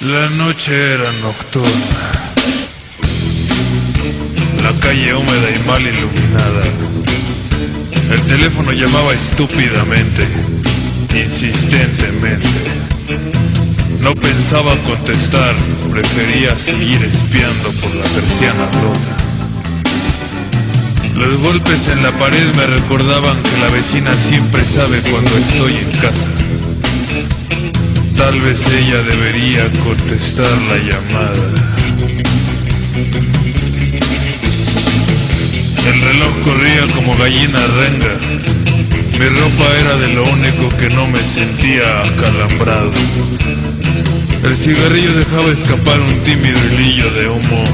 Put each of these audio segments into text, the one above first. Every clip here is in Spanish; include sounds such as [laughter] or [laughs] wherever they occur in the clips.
La noche era nocturna. La calle húmeda y mal iluminada. El teléfono llamaba estúpidamente, insistentemente. No pensaba contestar, prefería seguir espiando por la persiana rota. Los golpes en la pared me recordaban que la vecina siempre sabe cuando estoy en casa. Tal vez ella debería contestar la llamada. El reloj corría como gallina renga. Mi ropa era de lo único que no me sentía acalambrado. El cigarrillo dejaba escapar un tímido hilillo de humo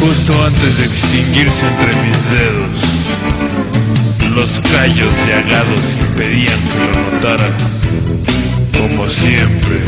justo antes de extinguirse entre mis dedos. Los callos llagados impedían que lo notara, como siempre.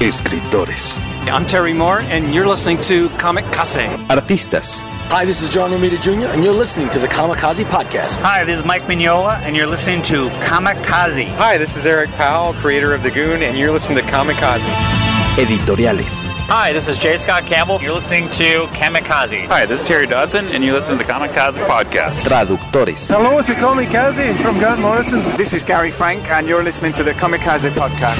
Escritores. I'm Terry Moore, and you're listening to Comic Case. Artistas. Hi, this is John Romita Jr., and you're listening to the Kamikaze Podcast. Hi, this is Mike Mignola, and you're listening to Kamikaze. Hi, this is Eric Powell, creator of The Goon, and you're listening to Kamikaze. Editoriales. Hi, this is J. Scott Campbell. You're listening to Kamikaze. Hi, this is Terry Dodson, and you're listening to the Kamikaze Podcast. Traductores. Hello, it's Kamikaze from Grant Morrison. This is Gary Frank, and you're listening to the Kamikaze Podcast.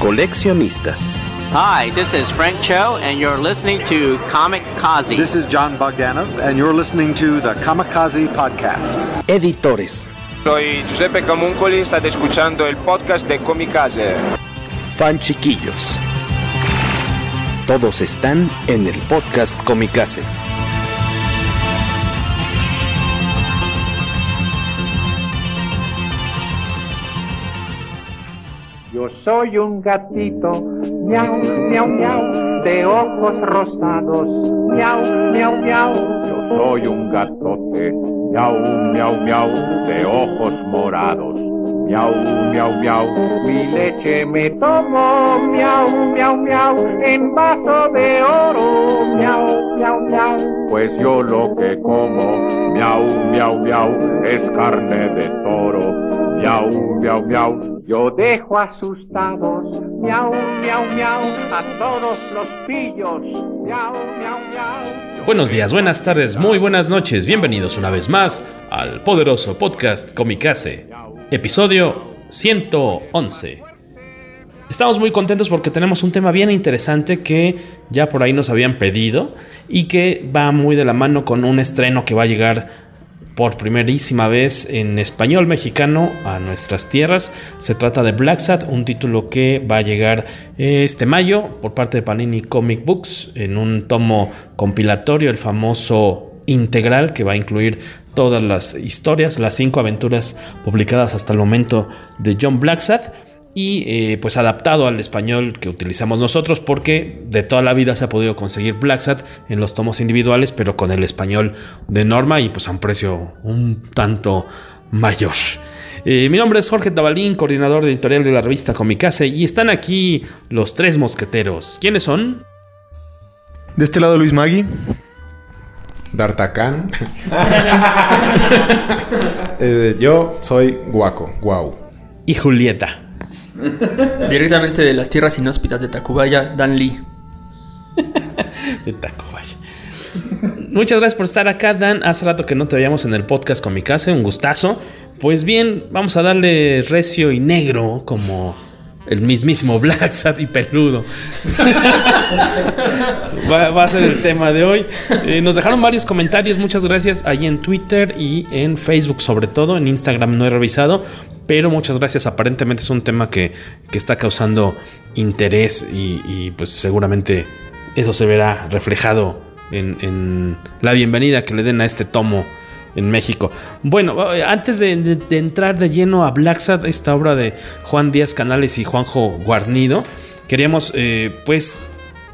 Coleccionistas. Hi, this is Frank Cho, and you're listening to Comic Kazi. This is John Bogdanov, and you're listening to the Kamikaze Podcast. Editores. Soy Giuseppe Camuncoli, estate escuchando el podcast de Comicase. Fan chiquillos. Todos están en el podcast Comicase. Yo soy un gatito, miau, miau, miau, de ojos rosados, miau, miau, miau. Yo soy un gatote, miau, miau, miau, de ojos morados, miau, miau, miau. Mi leche me tomo, miau, miau, miau, en vaso de oro, miau, miau, miau. Pues yo lo que como, miau, miau, miau, es carne de toro, miau, miau, miau. Yo dejo asustados, miau, miau, miau, a todos los pillos, miau, miau, miau. Buenos días, buenas tardes, muy buenas noches, bienvenidos una vez más al poderoso podcast Comicase, episodio 111. Estamos muy contentos porque tenemos un tema bien interesante que ya por ahí nos habían pedido y que va muy de la mano con un estreno que va a llegar por primerísima vez en español mexicano a nuestras tierras. Se trata de Black Sat, un título que va a llegar este mayo por parte de Panini Comic Books en un tomo compilatorio, el famoso integral que va a incluir todas las historias, las cinco aventuras publicadas hasta el momento de John Blacksat y eh, pues adaptado al español que utilizamos nosotros porque de toda la vida se ha podido conseguir Blacksat en los tomos individuales pero con el español de norma y pues a un precio un tanto mayor. Eh, mi nombre es Jorge Tabalín, coordinador editorial de la revista Comicase y están aquí los tres mosqueteros. ¿Quiénes son? De este lado Luis Magui. D'Artacán. [laughs] eh, yo soy Guaco, Guau. Y Julieta. Directamente de las tierras inhóspitas de Tacubaya, Dan Lee. [laughs] de Tacubaya. Muchas gracias por estar acá, Dan. Hace rato que no te veíamos en el podcast con mi casa, un gustazo. Pues bien, vamos a darle recio y negro como el mismísimo Black [laughs] Sat y peludo. [laughs] va, a ser el tema de hoy. Eh, nos dejaron varios comentarios, muchas gracias ahí en Twitter y en Facebook sobre todo, en Instagram no he revisado, pero muchas gracias. Aparentemente es un tema que, que está causando interés y, pues seguramente eso se verá reflejado en la bienvenida que le den a este tomo en México. Bueno, antes de, de, de entrar de lleno a Black Sad, esta obra de Juan Díaz Canales y Juanjo Guarnido, queríamos, eh, pues,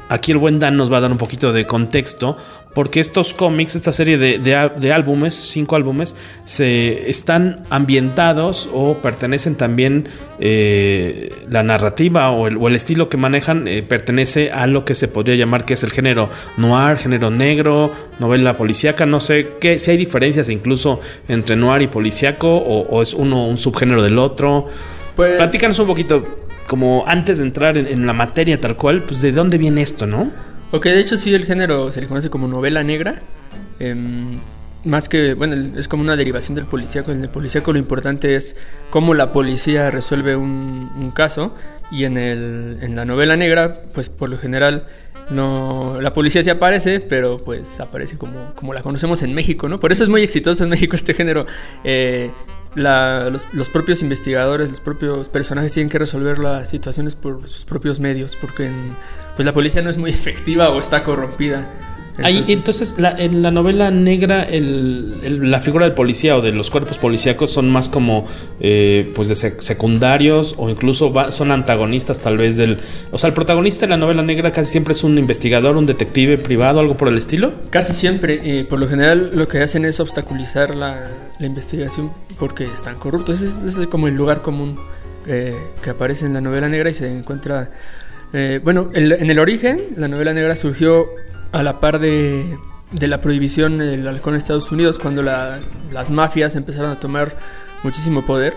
aquí el buen Dan nos va a dar un poquito de contexto, porque estos cómics, esta serie de, de, de, álbumes, cinco álbumes, se están ambientados o pertenecen también eh, la narrativa o el, o el, estilo que manejan eh, pertenece a lo que se podría llamar que es el género noir, género negro, novela policíaca, no sé qué, si hay diferencias incluso entre noir y policíaco o, o es uno un subgénero del otro. Pues, Platícanos un poquito, como antes de entrar en, en la materia tal cual, pues de dónde viene esto, ¿no? Ok, de hecho sí, el género se le conoce como novela negra. Eh, más que, bueno, es como una derivación del policíaco. En el policíaco lo importante es cómo la policía resuelve un, un caso. Y en, el, en la novela negra, pues por lo general no la policía sí aparece, pero pues aparece como, como la conocemos en México, ¿no? Por eso es muy exitoso en México este género. Eh, la, los, los, propios investigadores, los propios personajes tienen que resolver las situaciones por sus propios medios, porque en, pues la policía no es muy [laughs] efectiva o está corrompida. Entonces, Ahí, entonces la, en la novela negra, el, el, la figura del policía o de los cuerpos policíacos son más como eh, pues de sec secundarios o incluso va, son antagonistas tal vez del... O sea, el protagonista de la novela negra casi siempre es un investigador, un detective privado, algo por el estilo. Casi siempre. Eh, por lo general lo que hacen es obstaculizar la, la investigación porque están corruptos. Ese es, es como el lugar común eh, que aparece en la novela negra y se encuentra... Eh, bueno, el, en el origen, la novela negra surgió a la par de, de la prohibición del alcohol en Estados Unidos, cuando la, las mafias empezaron a tomar muchísimo poder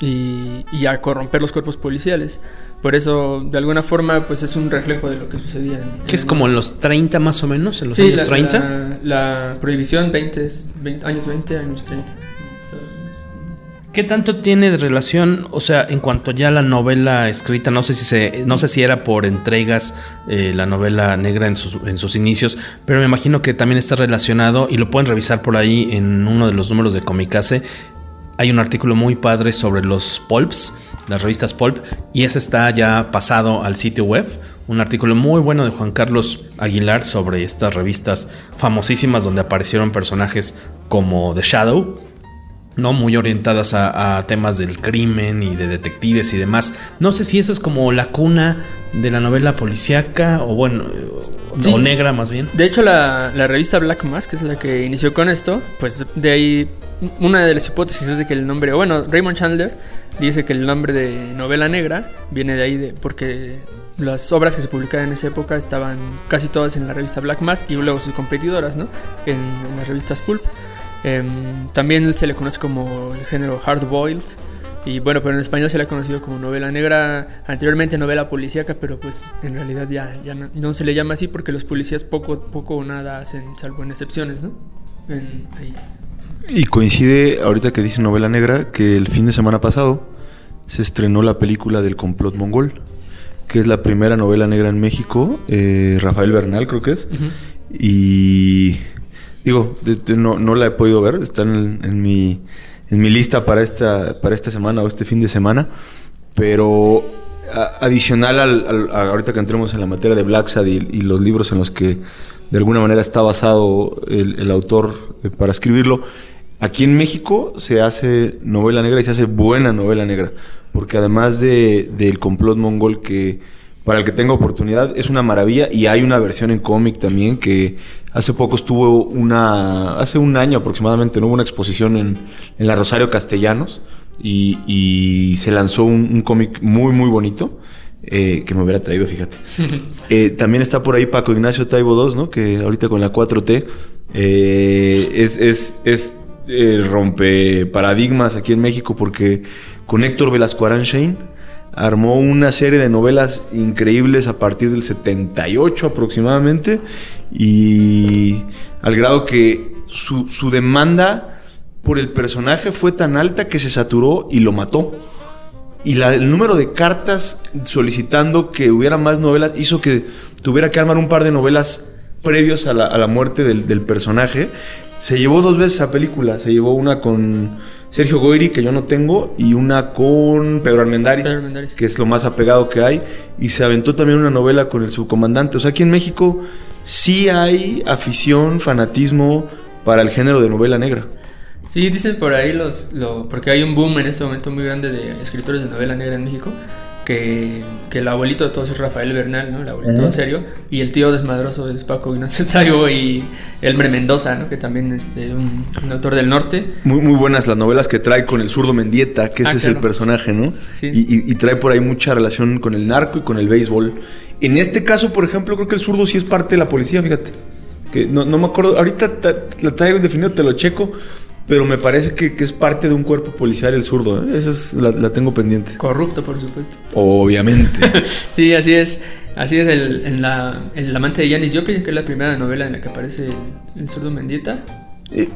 y, y, a corromper los cuerpos policiales. Por eso, de alguna forma, pues es un reflejo de lo que sucedía. En, ¿Qué es como en los 30 más o menos? ¿En los sí, años la, 30? La, la prohibición 20, 20, años 20, años 30. ¿Qué tanto tiene de relación, o sea, en cuanto ya la novela escrita, no sé si se, no sé si era por entregas eh, la novela negra en sus, en sus inicios, pero me imagino que también está relacionado y lo pueden revisar por ahí en uno de los números de Comicase. Hay un artículo muy padre sobre los pulps, las revistas pulp, y ese está ya pasado al sitio web. Un artículo muy bueno de Juan Carlos Aguilar sobre estas revistas famosísimas donde aparecieron personajes como The Shadow, ¿no? Muy orientadas a, a, temas del crimen y de detectives y demás. No sé si eso es como la cuna de la novela policíaca o bueno, sí. o negra más bien. De hecho, la, la, revista Black Mask, que es la que inició con esto, pues de ahí una de las hipótesis es de que el nombre, bueno, Raymond Chandler dice que el nombre de novela negra viene de ahí de, porque las obras que se publicaban en esa época estaban casi todas en la revista Black Mask y luego sus competidoras, ¿no? En, en las revistas Pulp. Eh, también se le conoce como el género hard boiled. Y bueno, pero en español se le ha conocido como novela negra, anteriormente novela policíaca, pero pues en realidad ya, ya no, no, se le llama así porque los policías poco, poco o nada hacen, salvo en excepciones, ¿no? En, ahí. Y coincide, ahorita que dice novela negra, que el fin de semana pasado se estrenó la película del complot mongol, que es la primera novela negra en México, eh, Rafael Bernal creo que es, uh -huh. y Digo, de, no, no, la he podido ver, está en, en, mi, en mi lista para esta, para esta semana o este fin de semana, pero adicional al, a, ahorita que entremos en la materia de Black Sad y, y, los libros en los que de alguna manera está basado el, el autor eh, para escribirlo, aquí en México se hace novela negra y se hace buena novela negra, porque además de, del complot mongol que para el que tenga oportunidad, es una maravilla y hay una versión en cómic también que hace poco estuvo una, hace un año aproximadamente, ¿no? hubo una exposición en, en la Rosario Castellanos y, y se lanzó un, un cómic muy, muy bonito. Eh, que me hubiera traído, fíjate. [laughs] eh, también está por ahí Paco Ignacio Taibo 2, ¿no? Que ahorita con la 4T eh, es, es, es eh, rompe paradigmas aquí en México porque con Héctor Velasco Aranchain armó una serie de novelas increíbles a partir del 78 aproximadamente y al grado que su, su, demanda por el personaje fue tan alta que se saturó y lo mató. Y la, el número de cartas solicitando que hubiera más novelas hizo que tuviera que armar un par de novelas previos a la, a la muerte del, del personaje. Se llevó dos veces a película, se llevó una con Sergio Goyri, que yo no tengo, y una con Pedro Armendáriz, Pedro Armendáriz, que es lo más apegado que hay, y se aventó también una novela con el subcomandante. O sea, aquí en México sí hay afición, fanatismo para el género de novela negra. Sí, dicen por ahí los, lo, porque hay un boom en este momento muy grande de escritores de novela negra en México, que, que, el abuelito de todos es Rafael Bernal, ¿no? El abuelito uh -huh. serio. Y el tío desmadroso es Paco Ignacio Taibo y Elmer Mendoza, ¿no? Que también este, un, un, autor del norte. Muy, muy buenas las novelas que trae con el zurdo Mendieta, que ese ah, es claro. el personaje, ¿no? Sí. Y, y, y, trae por ahí mucha relación con el narco y con el béisbol. En este caso, por ejemplo, creo que el zurdo sí es parte de la policía, fíjate. Que no, no me acuerdo, ahorita la traigo definido, te lo checo. Pero me parece que, que, es parte de un cuerpo policial el zurdo. ¿eh? Esa es, la, la, tengo pendiente. Corrupto, por supuesto. Obviamente. [laughs] sí, así es. Así es el, en la, el amante de Janis Joplin, que es la primera novela en la que aparece el, el zurdo Mendieta. Eh,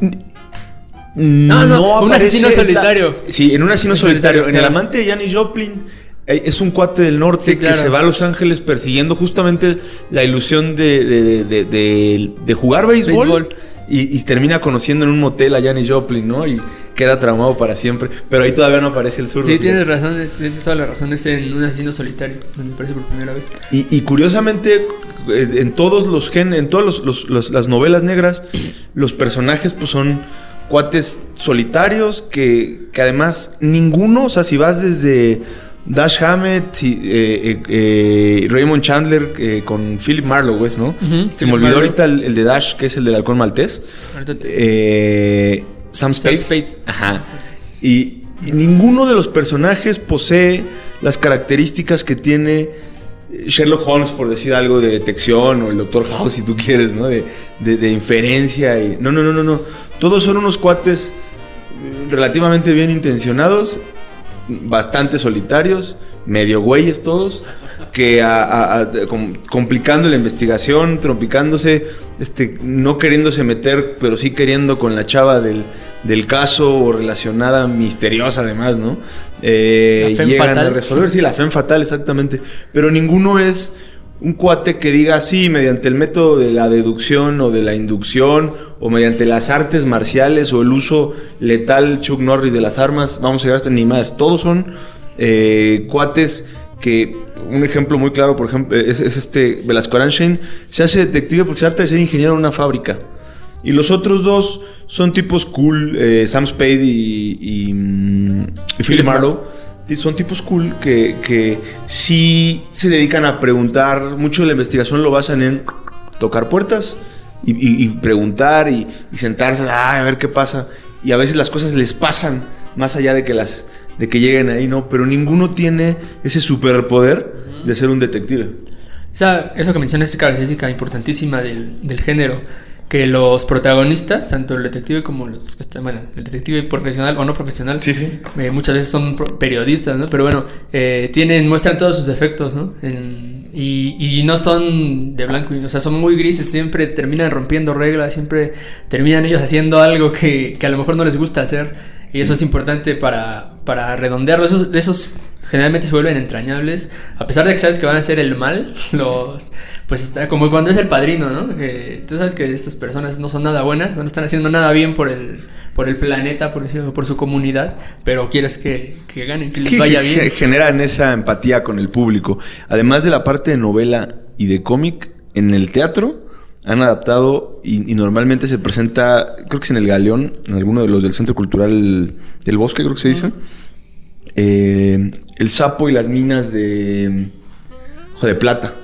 no, no, un asesino solitario. Sí, en un asesino solitario. solitario. En el amante de Janis Joplin es un cuate del norte sí, claro. que se va a Los Ángeles persiguiendo justamente la ilusión de, de, de, jugar béisbol. béisbol. Y, y, termina conociendo en un motel a Janis Joplin, ¿no? Y queda traumado para siempre. Pero ahí todavía no aparece el sur. Sí, tienes razón, tienes toda la razón. Es en un asesino solitario, donde aparece por primera vez. Y, y curiosamente, eh, en todos los gen, en todas los, los, los, las novelas negras, los personajes pues son cuates solitarios que, que además ninguno, o sea, si vas desde Dash Hammett, sí, eh, eh, Raymond Chandler eh, con Philip Marlowe, ¿ves, no? Uh -huh, Se me olvidó Marlowe. ahorita el, el, de Dash, que es el del halcón maltés. Eh, Sam Spade. Sam Spade. Ajá. Y, y, ninguno de los personajes posee las características que tiene Sherlock Holmes, por decir algo, de detección, o el Doctor House, si tú quieres, ¿no? De, de, de inferencia. Y... No, no, no, no, no. Todos son unos cuates relativamente bien intencionados bastante solitarios, medio güeyes todos, que a, a, a, complicando la investigación, trompicándose, este, no queriéndose meter, pero sí queriendo con la chava del, del caso o relacionada misteriosa además, ¿no? Eh, llegan fatal. a resolver, sí, la fe fatal, exactamente. Pero ninguno es un cuate que diga sí, mediante el método de la deducción o de la inducción o mediante las artes marciales o el uso letal Chuck Norris de las armas, vamos a llegar hasta ni más. Todos son eh, cuates que, un ejemplo muy claro, por ejemplo, es, es este Velasco Aranchain, se hace detective porque se harta de ser ingeniero en una fábrica. Y los otros dos son tipos cool, eh, Sam Spade y, y, y Philip Marlowe son tipos cool que, que sí se dedican a preguntar, mucho de la investigación lo basan en tocar puertas y, y, y preguntar y, y sentarse ah, a ver qué pasa. Y a veces las cosas les pasan más allá de que las de que lleguen ahí, ¿no? Pero ninguno tiene ese superpoder de ser un detective. Esa, eso que mencionas es característica importantísima del, del género que los protagonistas, tanto el detective como los bueno, el detective profesional o no profesional, sí, sí. Eh, muchas veces son periodistas, ¿no? Pero bueno, eh, tienen, muestran todos sus efectos, ¿no? En, y, y, no son de blanco, o sea, son muy grises, siempre terminan rompiendo reglas, siempre terminan ellos haciendo algo que, que a lo mejor no les gusta hacer. Y sí. eso es importante para, para redondearlo. Esos, esos generalmente se vuelven entrañables. A pesar de que sabes que van a hacer el mal, [laughs] los pues está como cuando es el padrino, ¿no? Que tú sabes que estas personas no son nada buenas, no están haciendo nada bien por el, por el planeta, por decirlo, por su comunidad, pero quieres que, que ganen, que les vaya bien. Generan esa empatía con el público. Además de la parte de novela y de cómic, en el teatro han adaptado y, y, normalmente se presenta, creo que es en el Galeón, en alguno de los del Centro Cultural del Bosque, creo que se dice. Eh, el sapo y las minas de, de plata.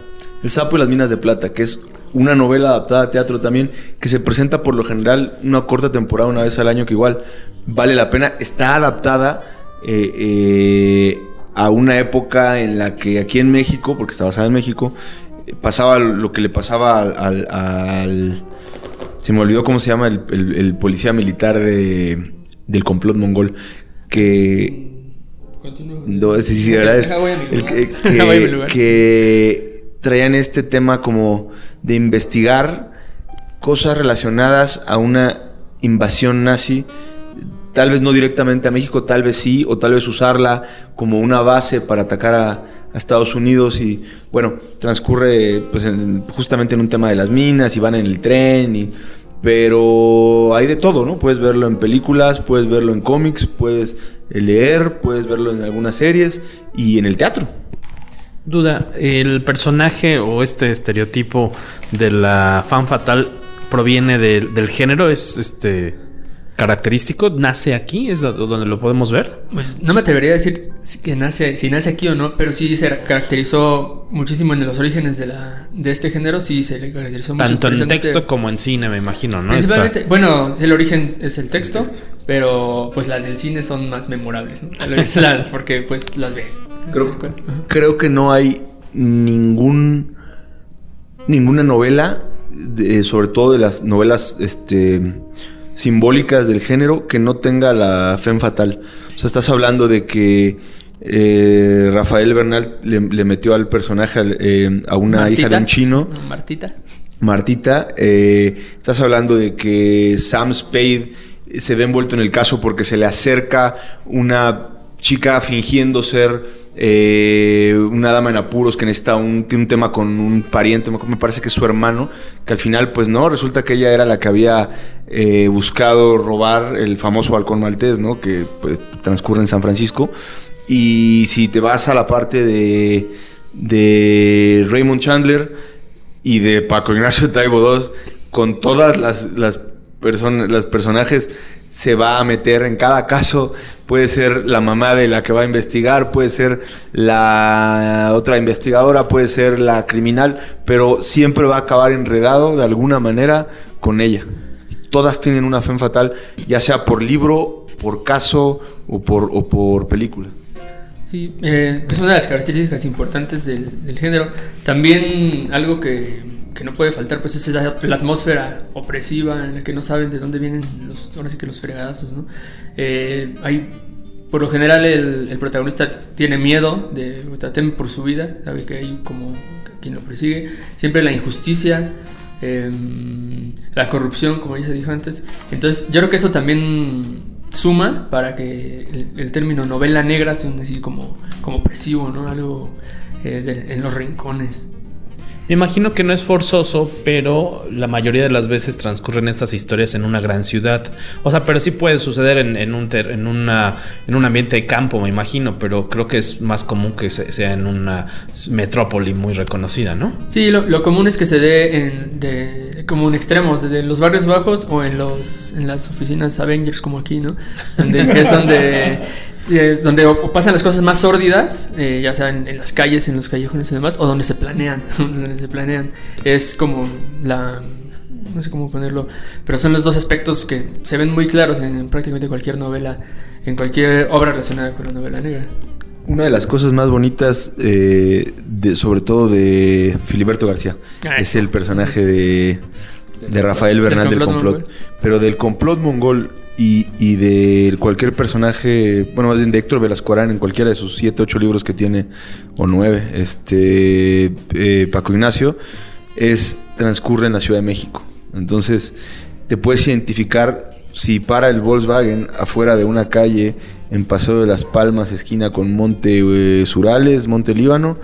El sapo y las minas de plata, que es una novela adaptada a teatro también, que se presenta por lo general una corta temporada, una vez al año, que igual vale la pena. Está adaptada eh, eh, a una época en la que aquí en México, porque está basada en México, pasaba lo que le pasaba al, al, al se me olvidó cómo se llama el, el, el policía militar de, del complot mongol, que... No, sí, sí, verdad es [laughs] el que, [laughs] que, que traían este tema como de investigar cosas relacionadas a una invasión nazi, tal vez no directamente a México, tal vez sí, o tal vez usarla como una base para atacar a, Estados Unidos y bueno, transcurre pues en, justamente en un tema de las minas y van en el tren y pero hay de todo, ¿no? Puedes verlo en películas, puedes verlo en cómics, puedes leer, puedes verlo en algunas series y en el teatro. Duda, ¿el personaje o este estereotipo de la fan fatal proviene de, del género? ¿Es este característico? ¿Nace aquí? ¿Es donde lo podemos ver? Pues no me atrevería a decir que nace, si nace aquí o no, pero sí se caracterizó muchísimo en los orígenes de, la, de este género, sí se le caracterizó mucho. Tanto en texto como en cine, me imagino, ¿no? Principalmente, bueno, el origen es el texto, pero pues las del cine son más memorables, ¿no? las, [laughs] porque pues las ves. Creo, creo que no hay ningún ninguna novela, sobre todo de las novelas este, simbólicas del género, que no tenga la fe fatal. O sea, estás hablando de que eh, Rafael Bernal le, metió al personaje eh, a una hija de un chino. Martita. Martita. Eh, estás hablando de que Sam Spade se ve envuelto en el caso porque se le acerca una chica fingiendo ser eh, una dama en apuros que necesita un, un tema con un pariente, me parece que es su hermano, que al final pues no, resulta que ella era la que había eh, buscado robar el famoso halcón maltés, ¿no? Que pues, transcurre en San Francisco. Y si te vas a la parte de, de Raymond Chandler y de Paco Ignacio Taibo II, con todas las, las, las personajes se va a meter en cada caso. Puede ser la mamá de la que va a investigar, puede ser la otra investigadora, puede ser la criminal, pero siempre va a acabar enredado de alguna manera con ella. Todas tienen una fe fatal, ya sea por libro, por caso o por, o por película. Sí, eh, es una de las características importantes del género. También algo que que no puede faltar, pues es la, atmósfera opresiva en la que no saben de dónde vienen los, ahora sí que los fregadazos, ¿no? Eh, hay, por lo general el, protagonista tiene miedo de, teme por su vida, sabe que hay como quien lo persigue, siempre la injusticia, em, la corrupción, como ya se dijo antes. Entonces yo creo que eso también suma para que el, término novela negra sea así como, como opresivo, ¿no? Algo eh, en los rincones. Me imagino que no es forzoso, pero la mayoría de las veces transcurren estas historias en una gran ciudad. O sea, pero sí puede suceder en, un, en, una, en un ambiente de campo, me imagino, pero creo que es más común que sea en una metrópoli muy reconocida, ¿no? Sí, lo, común es que se dé en, de, como en extremos, desde los barrios bajos o en, los, en las oficinas Avengers como aquí, ¿no? Donde, que son de [laughs] eh, donde pasan las cosas más sórdidas, eh, ya sea en, las calles, en los callejones y demás, o donde se planean, [laughs] donde se planean. Es como la, no sé cómo ponerlo, pero son los dos aspectos que se ven muy claros en, prácticamente cualquier novela, en cualquier obra relacionada con la novela negra. Una de las cosas más bonitas, eh, de, sobre todo de Filiberto García, ah, es el personaje de, de Rafael Bernal del complot. Pero del complot mongol y, de cualquier personaje, bueno, más bien de Héctor Velascoarán en cualquiera de sus siete, ocho libros que tiene, o nueve, este, eh, Paco Ignacio, es, transcurre en la Ciudad de México. Entonces, te puedes identificar si para el Volkswagen afuera de una calle en Paseo de las Palmas, esquina con Monte eh, Surales, Monte Líbano,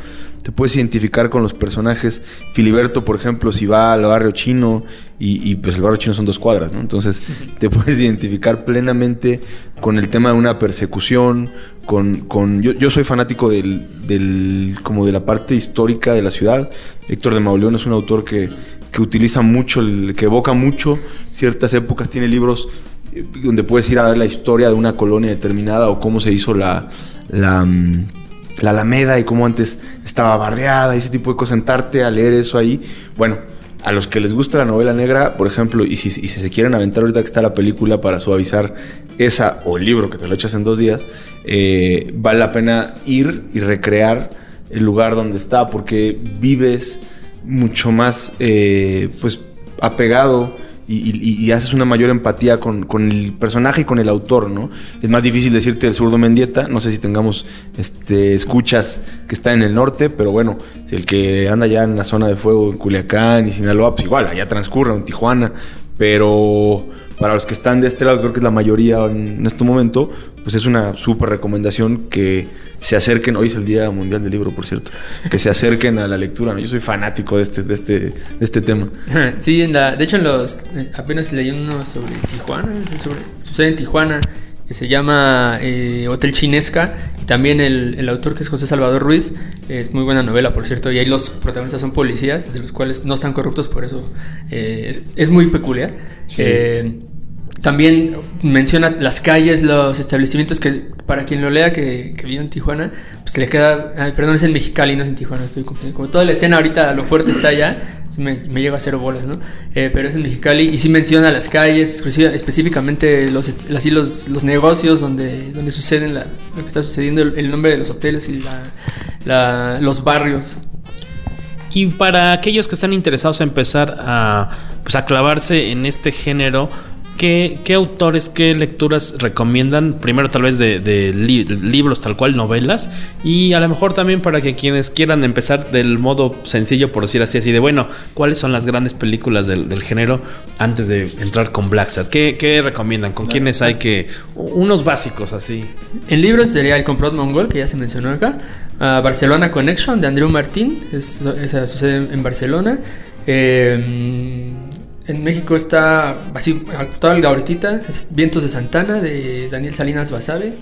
te puedes identificar con los personajes. Filiberto, por ejemplo, si va al barrio chino y, pues el barrio chino son dos cuadras, ¿no? Entonces te puedes identificar plenamente con el tema de una persecución, con... con yo, soy fanático del, del, como de la parte histórica de la ciudad. Héctor de Mauleón es un autor que, que utiliza mucho, que evoca mucho ciertas épocas, tiene libros eh, donde puedes ir a ver la historia de una colonia determinada o cómo se hizo la... la mm, la Alameda y cómo antes estaba bardeada y ese tipo de cosas, sentarte a leer eso ahí. Bueno, a los que les gusta la novela negra, por ejemplo, y si, se quieren aventar ahorita que está la película para suavizar esa o el libro que te lo echas en dos días, eh, vale la pena ir y recrear el lugar donde está porque vives mucho más eh, pues apegado y, haces una mayor empatía con, el personaje y con el autor, ¿no? Es más difícil decirte el zurdo Mendieta, no sé si tengamos este, escuchas que está en el norte, pero bueno, si el que anda ya en la zona de fuego en Culiacán y Sinaloa, pues igual, allá transcurre en Tijuana, pero para los que están de este lado, creo que es la mayoría en este momento, pues es una súper recomendación que se acerquen, hoy es el Día Mundial del Libro, por cierto, que se acerquen a la lectura. Yo soy fanático de este, de este, de este tema. [laughs] Sí, en la, de hecho en los, eh, apenas leí uno sobre Tijuana, sobre, sucede en Tijuana, que se llama eh, Hotel Chinesca, y también el, el, autor que es José Salvador Ruiz, es muy buena novela, por cierto, y ahí los protagonistas son policías, de los cuales no están corruptos, por eso eh, es, muy peculiar. También menciona las calles, los establecimientos que para quien lo lea que, que vive en Tijuana, pues le queda, perdón, es en Mexicali, no es en Tijuana, estoy confundiendo. Como toda la escena ahorita lo fuerte está allá, me, me lleva a cero bolas, ¿no? Eh, pero es en Mexicali y sí menciona las calles, específicamente los, los, los negocios donde, donde suceden la- lo que está sucediendo, el, el nombre de los hoteles y la, la- los barrios. Y para aquellos que están interesados en empezar a, pues, a clavarse en este género, ¿qué, qué autores, qué lecturas recomiendan? Primero tal vez de, de li- libros tal cual, novelas, y a lo mejor también para que quienes quieran empezar del modo sencillo, por decir así, así de, bueno, ¿cuáles son las grandes películas del, del género antes de entrar con Black Sat? ¿Qué, qué recomiendan? ¿Con quiénes hay que...? Unos básicos así. En libros sería El complot mongol, que ya se mencionó acá. Ah, Barcelona Connection de Andrew Martín, es- esa sucede en Barcelona. Eh, en México está así actual ahorita, es Vientos de Santana de Daniel Salinas Basabe.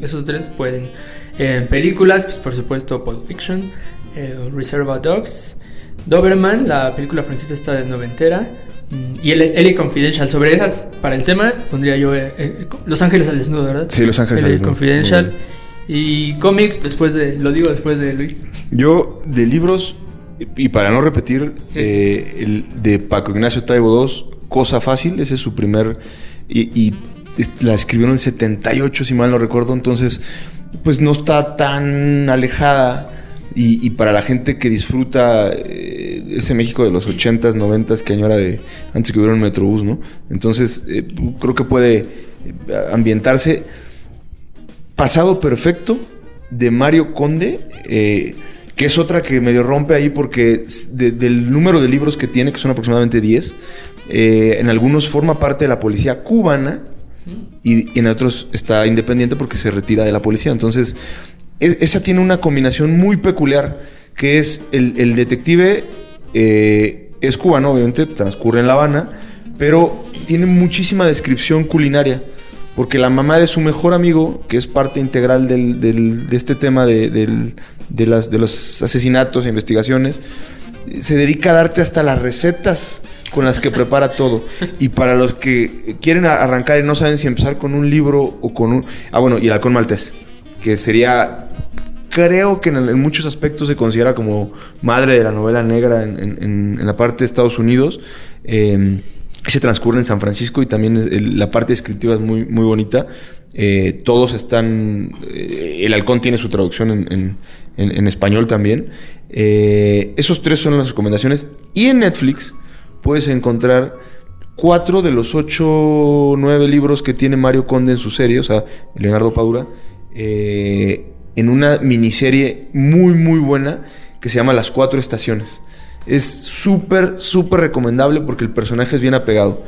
Esos tres pueden. En películas, pues por supuesto Pulp Fiction, eh, Reservoir Dogs, Doberman, la película francesa esta de noventera. mm, Y el Ellie Confidential. Sobre esas, para el tema, pondría yo eh, eh, Los Ángeles al Desnudo, ¿verdad? Sí, Los Ángeles al L.A. Desnudo. Confidential. Y cómics, después de. Lo digo después de Luis. Yo, de libros, y para no repetir, Sí, eh, el de Paco Ignacio Taibo II, Cosa Fácil, ese es su primer. Y, la escribieron en 78, si mal no recuerdo, entonces, pues no está tan alejada. Y, y para la gente que disfruta eh, ese México de los 80s, 90s, que añora de antes que hubiera un Metrobús, ¿no? Entonces, eh, creo que puede ambientarse. Pasado Perfecto de Mario Conde, eh, que es otra que medio rompe ahí porque de- del número de libros que tiene, que son aproximadamente 10, eh, en algunos forma parte de la policía cubana y, y en otros está independiente porque se retira de la policía. Entonces, es- esa tiene una combinación muy peculiar, que es el, el detective eh, es cubano, obviamente, transcurre en La Habana, pero tiene muchísima descripción culinaria. Porque la mamá de su mejor amigo, que es parte integral del- del- de este tema de, las, de los asesinatos e investigaciones, se dedica a darte hasta las recetas con las que prepara todo. Y para los que quieren arrancar y no saben si empezar con un libro o con un... Ah, bueno, y el halcón maltés, que sería... Creo que en, muchos aspectos se considera como madre de la novela negra en- en la parte de Estados Unidos. Eh, se transcurre en San Francisco y también la parte descriptiva es muy, muy bonita. Eh, todos están. eh, el halcón tiene su traducción en, en- español también. Eh, esos tres son las recomendaciones. Y en Netflix puedes encontrar cuatro de los ocho nueve libros que tiene Mario Conde en su serie, o sea, Leonardo Padura, en una miniserie muy, muy buena que se llama Las Cuatro Estaciones. Es súper, súper recomendable porque el personaje es bien apegado.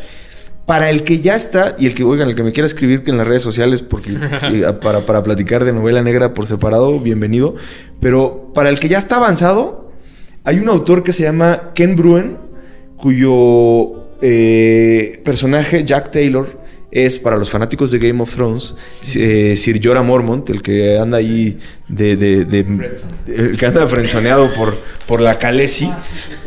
Para el que ya está, y el que, oigan, el que me quiera escribir en las redes sociales porque, [laughs] eh, para, para platicar de novela negra por separado, bienvenido. Pero para el que ya está avanzado, hay un autor que se llama Ken Bruen, cuyo eh, personaje, Jack Taylor, es para los fanáticos de Game of Thrones, eh, Sir Jorah Mormont, el que anda ahí de, de- de- el que anda frenzoneado por, por la Khaleesi.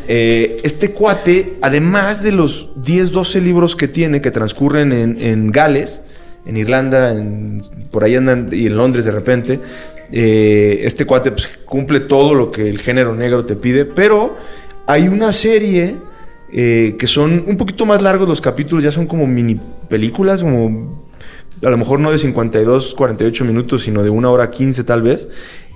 Eh, este cuate, además de los 10, 12 libros que tiene que transcurren en, en Gales, en Irlanda, en- por ahí andan y en Londres de repente, eh, este cuate pues, cumple todo lo que el género negro te pide, pero hay una serie eh, que son un poquito más largos los capítulos, ya son como mini películas, como a lo mejor no de 52, 48 minutos, sino de una hora 15 tal vez,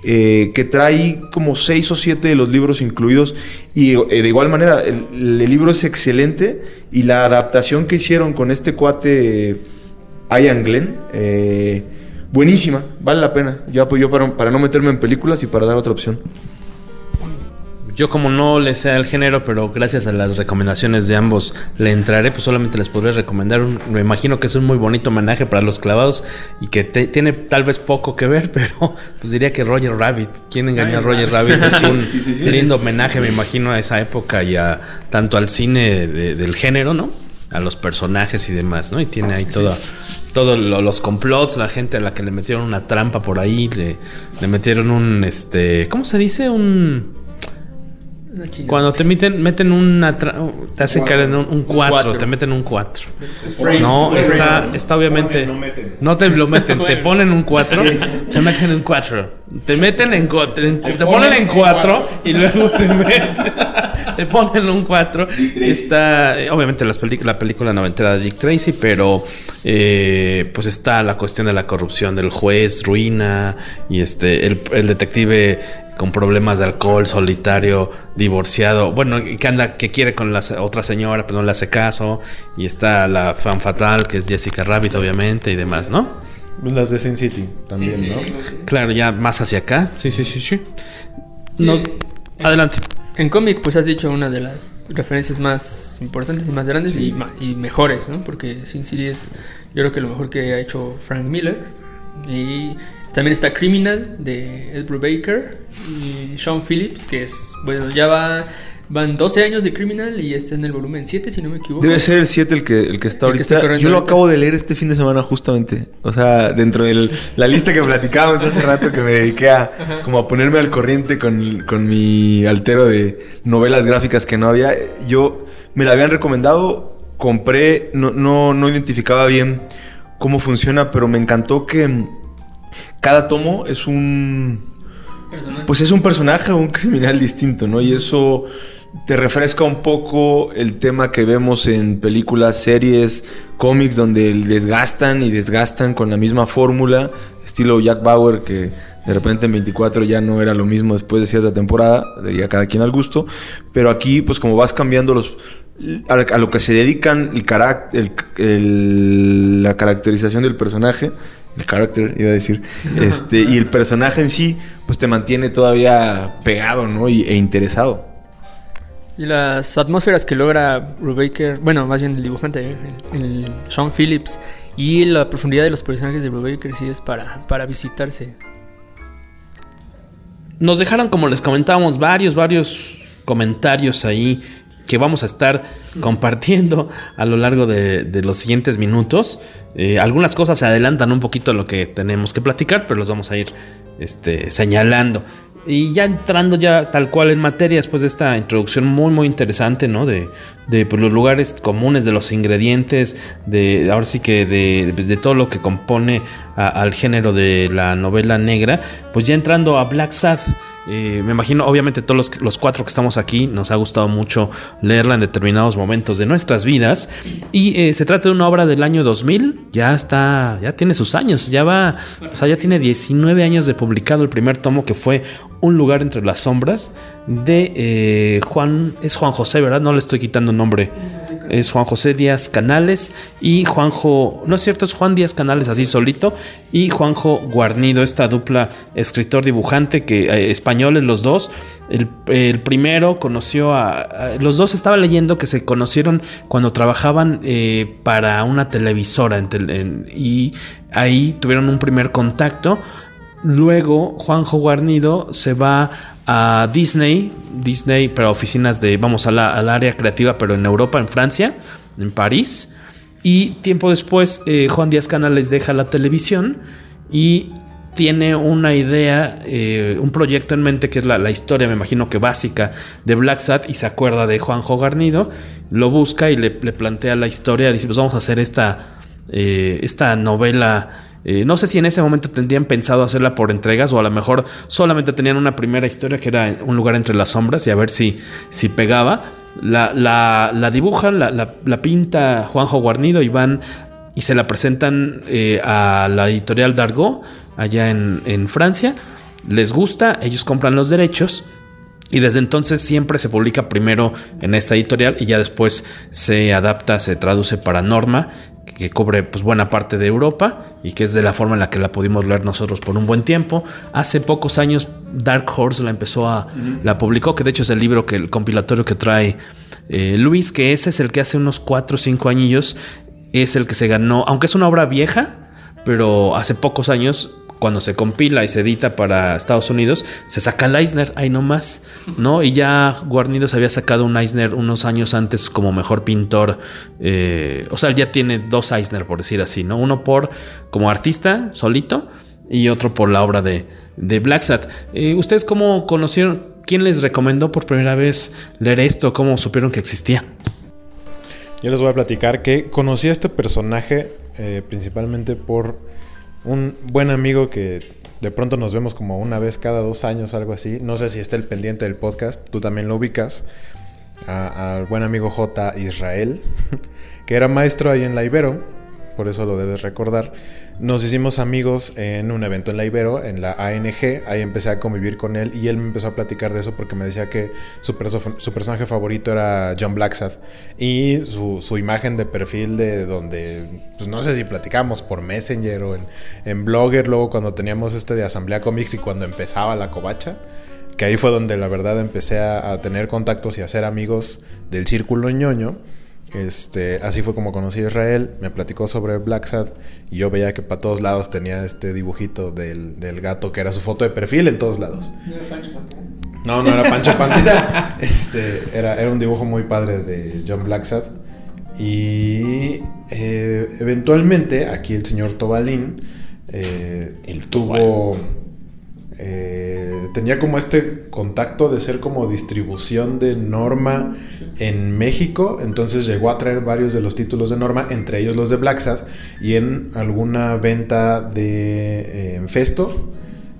eh, que trae como 6 o 7 de los libros incluidos. Y eh, de igual manera, el, el libro es excelente y la adaptación que hicieron con este cuate Ian Glenn, eh, buenísima, vale la pena. Yo apoyo para, para no meterme en películas y para dar otra opción. Yo como no le sé el género, pero gracias a las recomendaciones de ambos le entraré, pues solamente les podré recomendar un, me imagino que es un muy bonito homenaje para los clavados y que te- tiene tal vez poco que ver, [laughs] pero pues diría que Roger Rabbit, ¿quién engañó a Roger Rabbit. Es un [laughs] Sí, sí, sí. lindo homenaje, me imagino, a esa época y a tanto al cine de- del género, ¿no? A los personajes y demás, ¿no? Y tiene ahí todos los complots, la gente a la que le metieron una trampa por ahí, le, le metieron un, este, ¿cómo se dice? Un Cuando te meten, meten una. Te hacen caer en un 4, te meten un 4. No, está, está obviamente. No te lo meten, te [laughs] ponen un 4, te meten un 4. Te meten en. Te, te ponen en 4 y luego te meten. [laughs] Te ponen un 4. Está. Obviamente las la película noventera de Dick Tracy, pero. Eh, pues está la cuestión de la corrupción del juez, ruina. Y este. El, el detective con problemas de alcohol, solitario, divorciado, bueno, que anda, que quiere con la otra señora, pero no le hace caso, y está la fan fatal, que es Jessica Rabbit, obviamente, y demás, ¿no? Las de Sin City también, ¿no? Claro, ya más hacia acá. Sí, sí, sí, sí. Nos... Adelante. En cómic, pues has dicho una de las referencias más importantes y más grandes y, y, mejores, ¿no? Porque Sin City es, yo creo que lo mejor que ha hecho Frank Miller. Y también está Criminal de Ed Brubaker y Sean Phillips, que es, bueno, ya va, van 12 años de Criminal y está en el volumen 7, si no me equivoco. Debe ser el 7 el que, el que está ahorita. Yo lo acabo de leer este fin de semana justamente. O sea, dentro de la lista que platicábamos hace rato que me dediqué a como a ponerme al corriente con, con mi altero de novelas gráficas que no había. Yo me la habían recomendado, compré, no, no, no identificaba bien cómo funciona, pero me encantó que cada tomo es un... Pues es un personaje o un criminal distinto, ¿no? Y eso te refresca un poco el tema que vemos en películas, series, cómics, donde desgastan y desgastan con la misma fórmula, estilo Jack Bauer, que de repente en 24 ya no era lo mismo después de cierta temporada, ya cada quien al gusto, pero aquí pues como vas cambiando los... A, lo que se dedican el, carácter, la caracterización del personaje, el character, iba a decir. Este, y el personaje en sí, pues te mantiene todavía pegado, ¿no? Y, e interesado. Y las atmósferas que logra Brubaker, bueno, más bien el dibujante, el, Sean Phillips, y la profundidad de los personajes de Brubaker sí es para, para visitarse. Nos dejaron, como les comentábamos, varios, varios comentarios ahí que vamos a estar compartiendo a lo largo de, los siguientes minutos. Eh, algunas cosas se adelantan un poquito a lo que tenemos que platicar, pero los vamos a ir este, señalando. Y ya entrando ya tal cual en materia, después de esta introducción muy muy interesante, ¿no? De, de pues, los lugares comunes, de los ingredientes, de ahora sí que de, todo lo que compone al género de la novela negra, pues ya entrando a Black Sad. Eh, me imagino, obviamente, todos los, cuatro que estamos aquí nos ha gustado mucho leerla en determinados momentos de nuestras vidas. Y eh, se trata de una obra del año 2000. Ya está, ya tiene sus años. Ya va, o sea, ya tiene 19 años de publicado el primer tomo que fue Un lugar entre las sombras de eh, Juan. Es Juan José, ¿verdad? No le estoy quitando nombre. Es Juan José Díaz Canales y Juanjo. No es cierto, es Juan Díaz Canales así solito. Y Juanjo Guarnido, esta dupla escritor-dibujante que español españoles los dos. El, primero conoció a, Los dos estaba leyendo que se conocieron cuando trabajaban eh, para una televisora y ahí tuvieron un primer contacto. Luego Juanjo Guarnido se va a Disney, Disney, para oficinas de, vamos, a la, al área creativa, pero en Europa, en Francia, en París. Y tiempo después, eh, Juan Díaz Canales deja la televisión y tiene una idea, eh, un proyecto en mente que es la, historia, me imagino que básica de Black Sat y se acuerda de Juanjo Garnido, lo busca y le, plantea la historia, dice pues vamos a hacer esta, eh, esta novela. Eh, no sé si en ese momento tendrían pensado hacerla por entregas o a lo mejor solamente tenían una primera historia que era un lugar entre las sombras y a ver si, si pegaba. La, la, la dibujan, la, la, pinta Juanjo Guarnido y van y se la presentan a la editorial Dargo allá en, Francia, les gusta, ellos compran los derechos y desde entonces siempre se publica primero en esta editorial y ya después se adapta, se traduce para Norma, que cubre pues buena parte de Europa y que es de la forma en la que la pudimos leer nosotros por un buen tiempo. Hace pocos años Dark Horse la empezó a la publicó, que de hecho es el libro que el compilatorio que trae eh, Luis, que ese es el que hace unos 4 o 5 añillos es el que se ganó, aunque es una obra vieja, pero hace pocos años cuando se compila y se edita para Estados Unidos, se saca el Eisner, ahí nomás, ¿no? Y ya Guarnido se había sacado un Eisner unos años antes como mejor pintor, eh, o sea, ya tiene dos Eisner, por decir así, ¿no? Uno por como artista solito y otro por la obra de, de Black Sat. Eh, ¿Ustedes cómo conocieron? ¿quién les recomendó por primera vez leer esto? ¿Cómo supieron que existía? Yo les voy a platicar que conocí a este personaje eh, principalmente por un buen amigo que de pronto nos vemos como una vez cada dos años, algo así. No sé si está el pendiente del podcast, tú también lo ubicas. Al buen amigo J. Israel, [laughs] que era maestro ahí en la Ibero por eso lo debes recordar. Nos hicimos amigos en un evento en la Ibero, en la ANG, ahí empecé a convivir con él y él me empezó a platicar de eso porque me decía que su, personaje favorito era John Blacksad. Y su, imagen de perfil de donde, pues no sé si platicamos por Messenger o en, en Blogger, luego cuando teníamos este de Asamblea Comics y cuando empezaba la covacha que ahí fue donde la verdad empecé a, tener contactos y a ser amigos del círculo ñoño este, así fue como conocí a Israel, me platicó sobre Black Sad y yo veía que para todos lados tenía este dibujito del, gato que era su foto de perfil en todos lados. ¿No era Pancho Pantera? No, no era Pancho [laughs] Pantera. este, era, era un dibujo muy padre de John Blacksad. Y eh, eventualmente aquí el señor Tobalín eh, el tuvo eh, tenía como este contacto de ser como distribución de Norma en México, entonces llegó a traer varios de los títulos de Norma, entre ellos los de Black y en alguna venta de eh, Festo,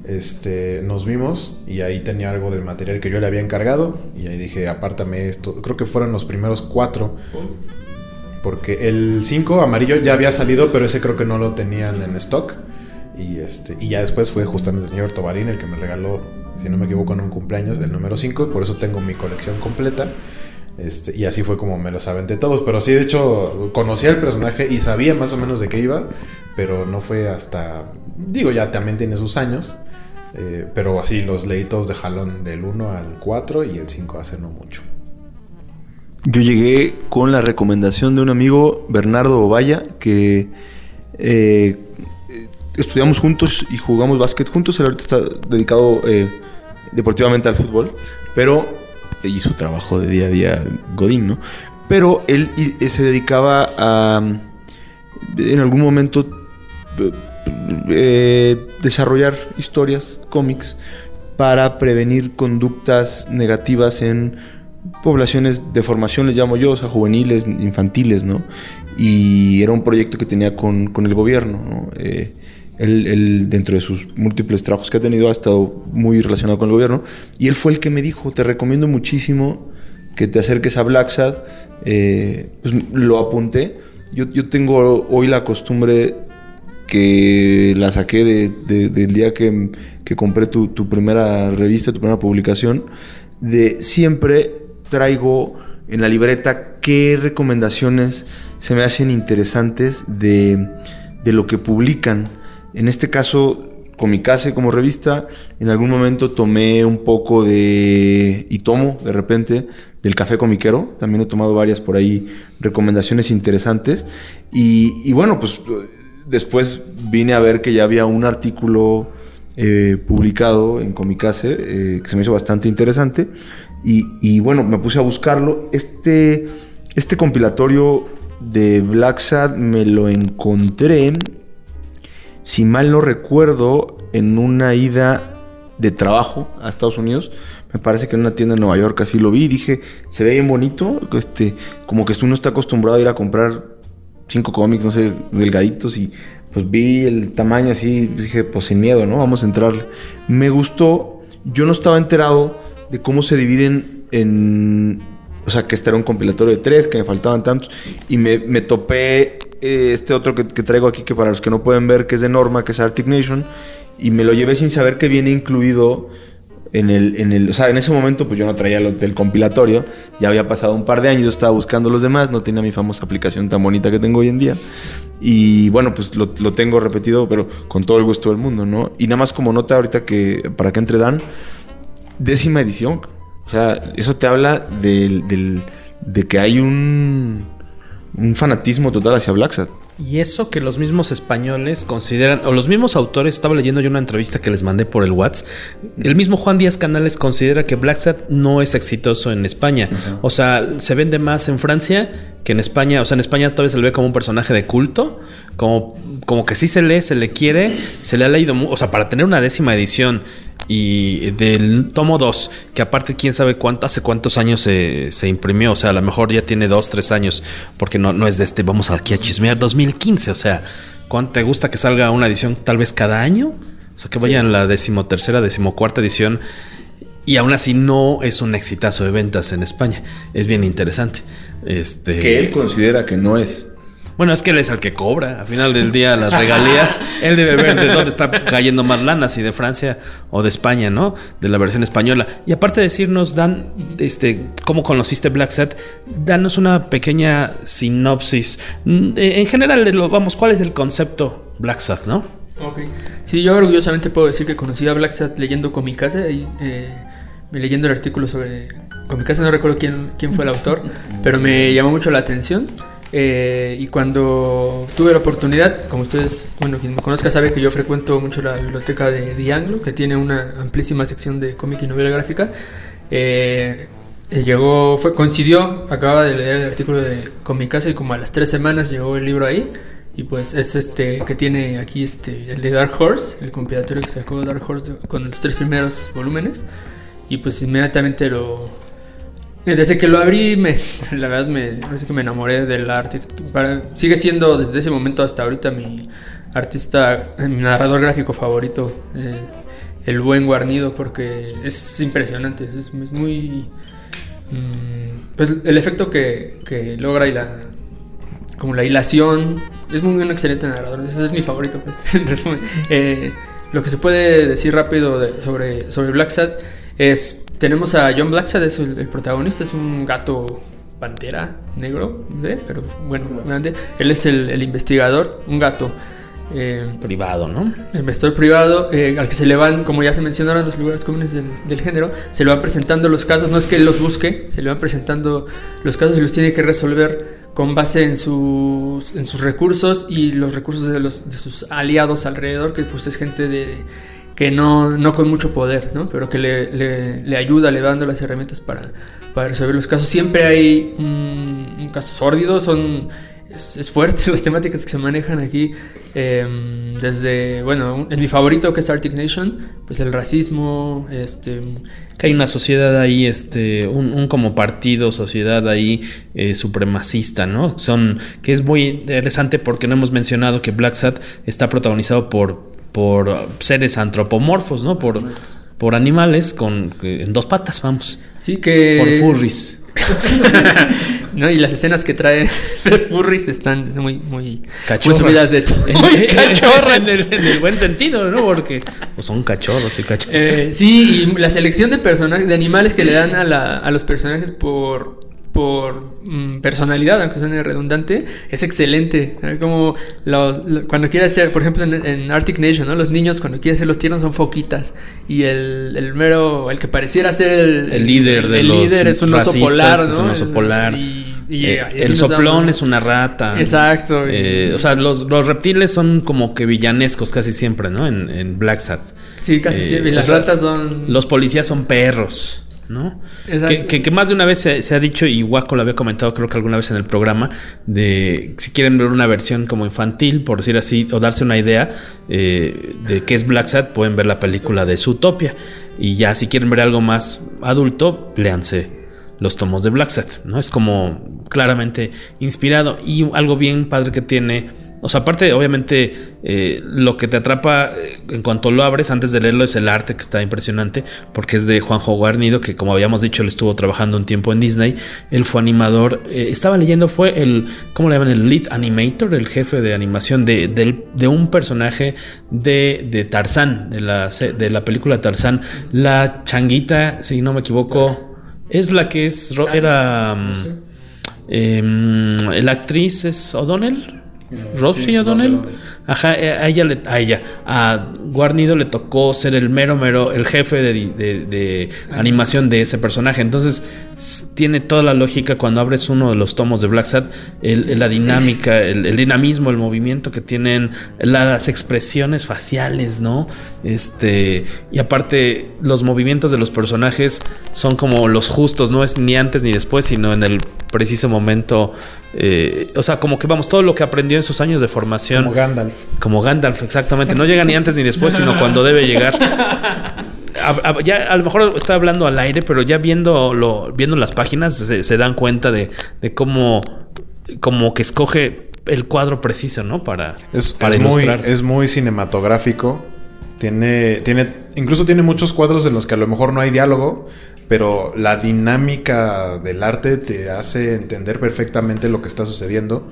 este, nos vimos y ahí tenía algo del material que yo le había encargado y ahí dije, apártame esto, creo que fueron los primeros cuatro. Porque el 5 amarillo ya había salido, pero ese creo que no lo tenían en stock. Y, este, y ya después fue justamente el señor Tobarín el que me regaló, si no me equivoco, en un cumpleaños, el número 5. Y por eso tengo mi colección completa. Este, y así fue como me los aventé todos. Pero sí, de hecho, conocía el personaje y sabía más o menos de qué iba. Pero no fue hasta. Digo, ya también tiene sus años. Eh, pero así, los leí todos de jalón del 1 al 4 y el 5 hace no mucho. Yo llegué con la recomendación de un amigo, Bernardo Ovalla, que eh, estudiamos juntos y jugamos básquet juntos. Él ahorita está dedicado eh, deportivamente al fútbol, pero y su trabajo de día a día Godín, ¿no? Pero él se dedicaba a en algún momento eh, desarrollar historias, cómics, para prevenir conductas negativas en poblaciones de formación, les llamo yo, o sea, juveniles, infantiles, ¿no? Y era un proyecto que tenía con, con el gobierno, ¿no? Eh, él, dentro de sus múltiples trabajos que ha tenido, ha estado muy relacionado con el gobierno. Y él fue el que me dijo, te recomiendo muchísimo que te acerques a Black eh, pues lo apunté. Yo, yo, tengo hoy la costumbre que la saqué de, del día que, que compré tu, tu, primera revista, tu primera publicación, de siempre traigo en la libreta qué recomendaciones se me hacen interesantes de, de lo que publican. En este caso, Comicase como revista, en algún momento tomé un poco de, y tomo de repente, del café comiquero. También he tomado varias por ahí recomendaciones interesantes. Y, bueno, pues después vine a ver que ya había un artículo eh, publicado en Comicase eh, que se me hizo bastante interesante. Y, bueno, me puse a buscarlo. Este, este compilatorio de Black Sad me lo encontré si mal no recuerdo, en una ida de trabajo a Estados Unidos. Me parece que en una tienda en Nueva York así lo vi y dije, se ve bien bonito, este, como que uno está acostumbrado a ir a comprar cinco cómics, no sé, delgaditos y pues vi el tamaño así, dije, pues sin miedo, ¿no? Vamos a entrar. Me gustó, yo no estaba enterado de cómo se dividen en, o sea, que este era un compilatorio de tres, que me faltaban tantos, y me, me topé eh, este otro que, traigo aquí, que para los que no pueden ver, que es de Norma, que es Arctic Nation, y me lo llevé sin saber que viene incluido en el, en el, o sea, en ese momento pues yo no traía el del compilatorio, ya había pasado un par de años, yo estaba buscando los demás, no tenía mi famosa aplicación tan bonita que tengo hoy en día. Y bueno, pues lo, tengo repetido, pero con todo el gusto del mundo, ¿no? Y nada más como nota ahorita que, para que entre Dan, décima edición. O sea, eso te habla del, de que hay un un fanatismo total hacia Black Y eso que los mismos españoles consideran, o los mismos autores, estaba leyendo yo una entrevista que les mandé por el WhatsApp, el mismo Juan Díaz Canales considera que Black no es exitoso en España. O sea, se vende más en Francia que en España. O sea, en España todavía se le ve como un personaje de culto, como, como que sí se lee, se le quiere, se le ha leído, o sea, para tener una décima edición y del tomo 2, que aparte quién sabe cuánto, hace cuántos años se, se, imprimió, o sea, a lo mejor ya tiene 2, 3 años, porque no, no es de este, vamos aquí a chismear, 2015, o sea, ¿cuánto te gusta que salga una edición tal vez cada año? O sea, que vaya en la decimotercera, decimocuarta edición. Y aún así no es un exitazo de ventas en España. Es bien interesante. Este... Que él considera que no es. Bueno, es que él es el que cobra. Al final del día, las regalías. [laughs] él debe ver de dónde está cayendo más lana, si de Francia o de España, ¿no? De la versión española. Y aparte de decirnos, Dan, este, cómo conociste Black Set, danos una pequeña sinopsis. En general, lo, vamos, ¿cuál es el concepto Black Set, no? Ok. Sí, yo orgullosamente puedo decir que conocí a Black Set leyendo Comicase y eh, leyendo el artículo sobre Comicase. No recuerdo quién, quién fue el autor, pero me llamó mucho la atención. Eh, y cuando tuve la oportunidad, como ustedes, bueno, quien me conozca sabe que yo frecuento mucho la biblioteca de Dianglo, que tiene una amplísima sección de cómic y novela gráfica. Eh, llegó, fue, coincidió, acababa de leer el artículo de Comicase y como a las tres semanas llegó el libro ahí. Y pues es este que tiene aquí este el de Dark Horse, el compilatorio que sacó Dark Horse con los tres primeros volúmenes. Y pues inmediatamente lo, desde que lo abrí, me, [laughs] la verdad me, que me enamoré del arte. Sigue siendo desde ese momento hasta ahorita mi artista, mi narrador gráfico favorito, el buen guarnido, porque es impresionante, es, muy... Mm, pues el efecto que, que, logra y la... como la hilación, es muy un excelente narrador, ese es mi favorito, pues. [laughs] Eh, lo que se puede decir rápido sobre, sobre Black Sat es tenemos a John Blacksad, es el, el, protagonista, es un gato pantera negro, ¿eh? pero bueno, grande. Él es el, el investigador, un gato. Eh, privado, ¿no? Investigador privado, eh, al que se le van, como ya se mencionaron los lugares comunes del, del, género, se le van presentando los casos, no es que él los busque, se le van presentando los casos y los tiene que resolver con base en sus, en sus recursos y los recursos de, los, de sus aliados alrededor, que pues es gente de que no, no con mucho poder, ¿no? pero que le, le, le, ayuda, le dando las herramientas para, para resolver los casos. Siempre hay un, un caso sórdido, son, es, fuerte [laughs] las temáticas que se manejan aquí, eh, desde, bueno, en mi favorito que es Arctic Nation, pues el racismo, este... Que hay una sociedad ahí, este, un, un como partido, sociedad ahí eh, supremacista, ¿no? Son, que es muy interesante porque no hemos mencionado que Black Sat está protagonizado por por seres antropomorfos, ¿no? Por, por animales con en dos patas, vamos. Sí, que. Por furries. [laughs] no, y las escenas que trae [laughs] de furries están muy, muy, cachorras. muy subidas de [laughs] muy cachorras. en, el, en, el, buen sentido, ¿no? Porque pues son cachorros y cachorros. Eh, sí, y la selección de personajes, de animales que le dan a, la, a los personajes por por mm, personalidad, aunque suene redundante, es excelente. Como los, lo, cuando quiere ser, por ejemplo, en, en, Arctic Nation, ¿no? los niños cuando quieren ser los tiernos son foquitas. Y el, el mero, el que pareciera ser el, el líder de el los líder es un oso polar. ¿no? Es un oso polar. Y, y, eh, el soplón es una rata. Exacto. Eh, o sea, los, los, reptiles son como que villanescos casi siempre, ¿no? En, en Black Sat. Sí, casi eh, siempre. Las o sea, ratas son. Los policías son perros. ¿No? Que, que, que, más de una vez se, se, ha dicho, y Waco lo había comentado creo que alguna vez en el programa, de si quieren ver una versión como infantil, por decir así, o darse una idea eh, de qué es Black Sat, pueden ver la película de Zootopia. Y ya si quieren ver algo más adulto, léanse los tomos de Black Sat, ¿no? Es como claramente inspirado y algo bien padre que tiene o sea, aparte, obviamente, eh, lo que te atrapa eh, en cuanto lo abres, antes de leerlo, es el arte que está impresionante, porque es de Juanjo Guarnido, que como habíamos dicho, él estuvo trabajando un tiempo en Disney. Él fue animador. Eh, estaba leyendo, fue el, ¿cómo le llaman? El lead animator, el jefe de animación de, de, de un personaje de, de Tarzán, de la, de la película Tarzán. La changuita, si no me equivoco, es la que es, era... Eh, la actriz es O'Donnell. Rosie sí, O'Donnell. Ajá, a ella, le, a ella, a Guarnido le tocó ser el mero, mero, el jefe de, de, de animación de ese personaje. Entonces, tiene toda la lógica cuando abres uno de los tomos de Black el, la dinámica, el, el, dinamismo, el movimiento que tienen, las expresiones faciales, ¿no? Este, y aparte, los movimientos de los personajes son como los justos, no es ni antes ni después, sino en el preciso momento. Eh, o sea, como que vamos, todo lo que aprendió en sus años de formación. Como Gandalf. Como Gandalf, exactamente. No llega ni antes ni después, sino cuando debe llegar. [laughs] a, a, ya a lo mejor estoy hablando al aire, pero ya viendo, lo, viendo las páginas se, se dan cuenta de, de, cómo, como que escoge el cuadro preciso, ¿no? Para, es, para es muy, es muy cinematográfico. Tiene, tiene, incluso tiene muchos cuadros en los que a lo mejor no hay diálogo, pero la dinámica del arte te hace entender perfectamente lo que está sucediendo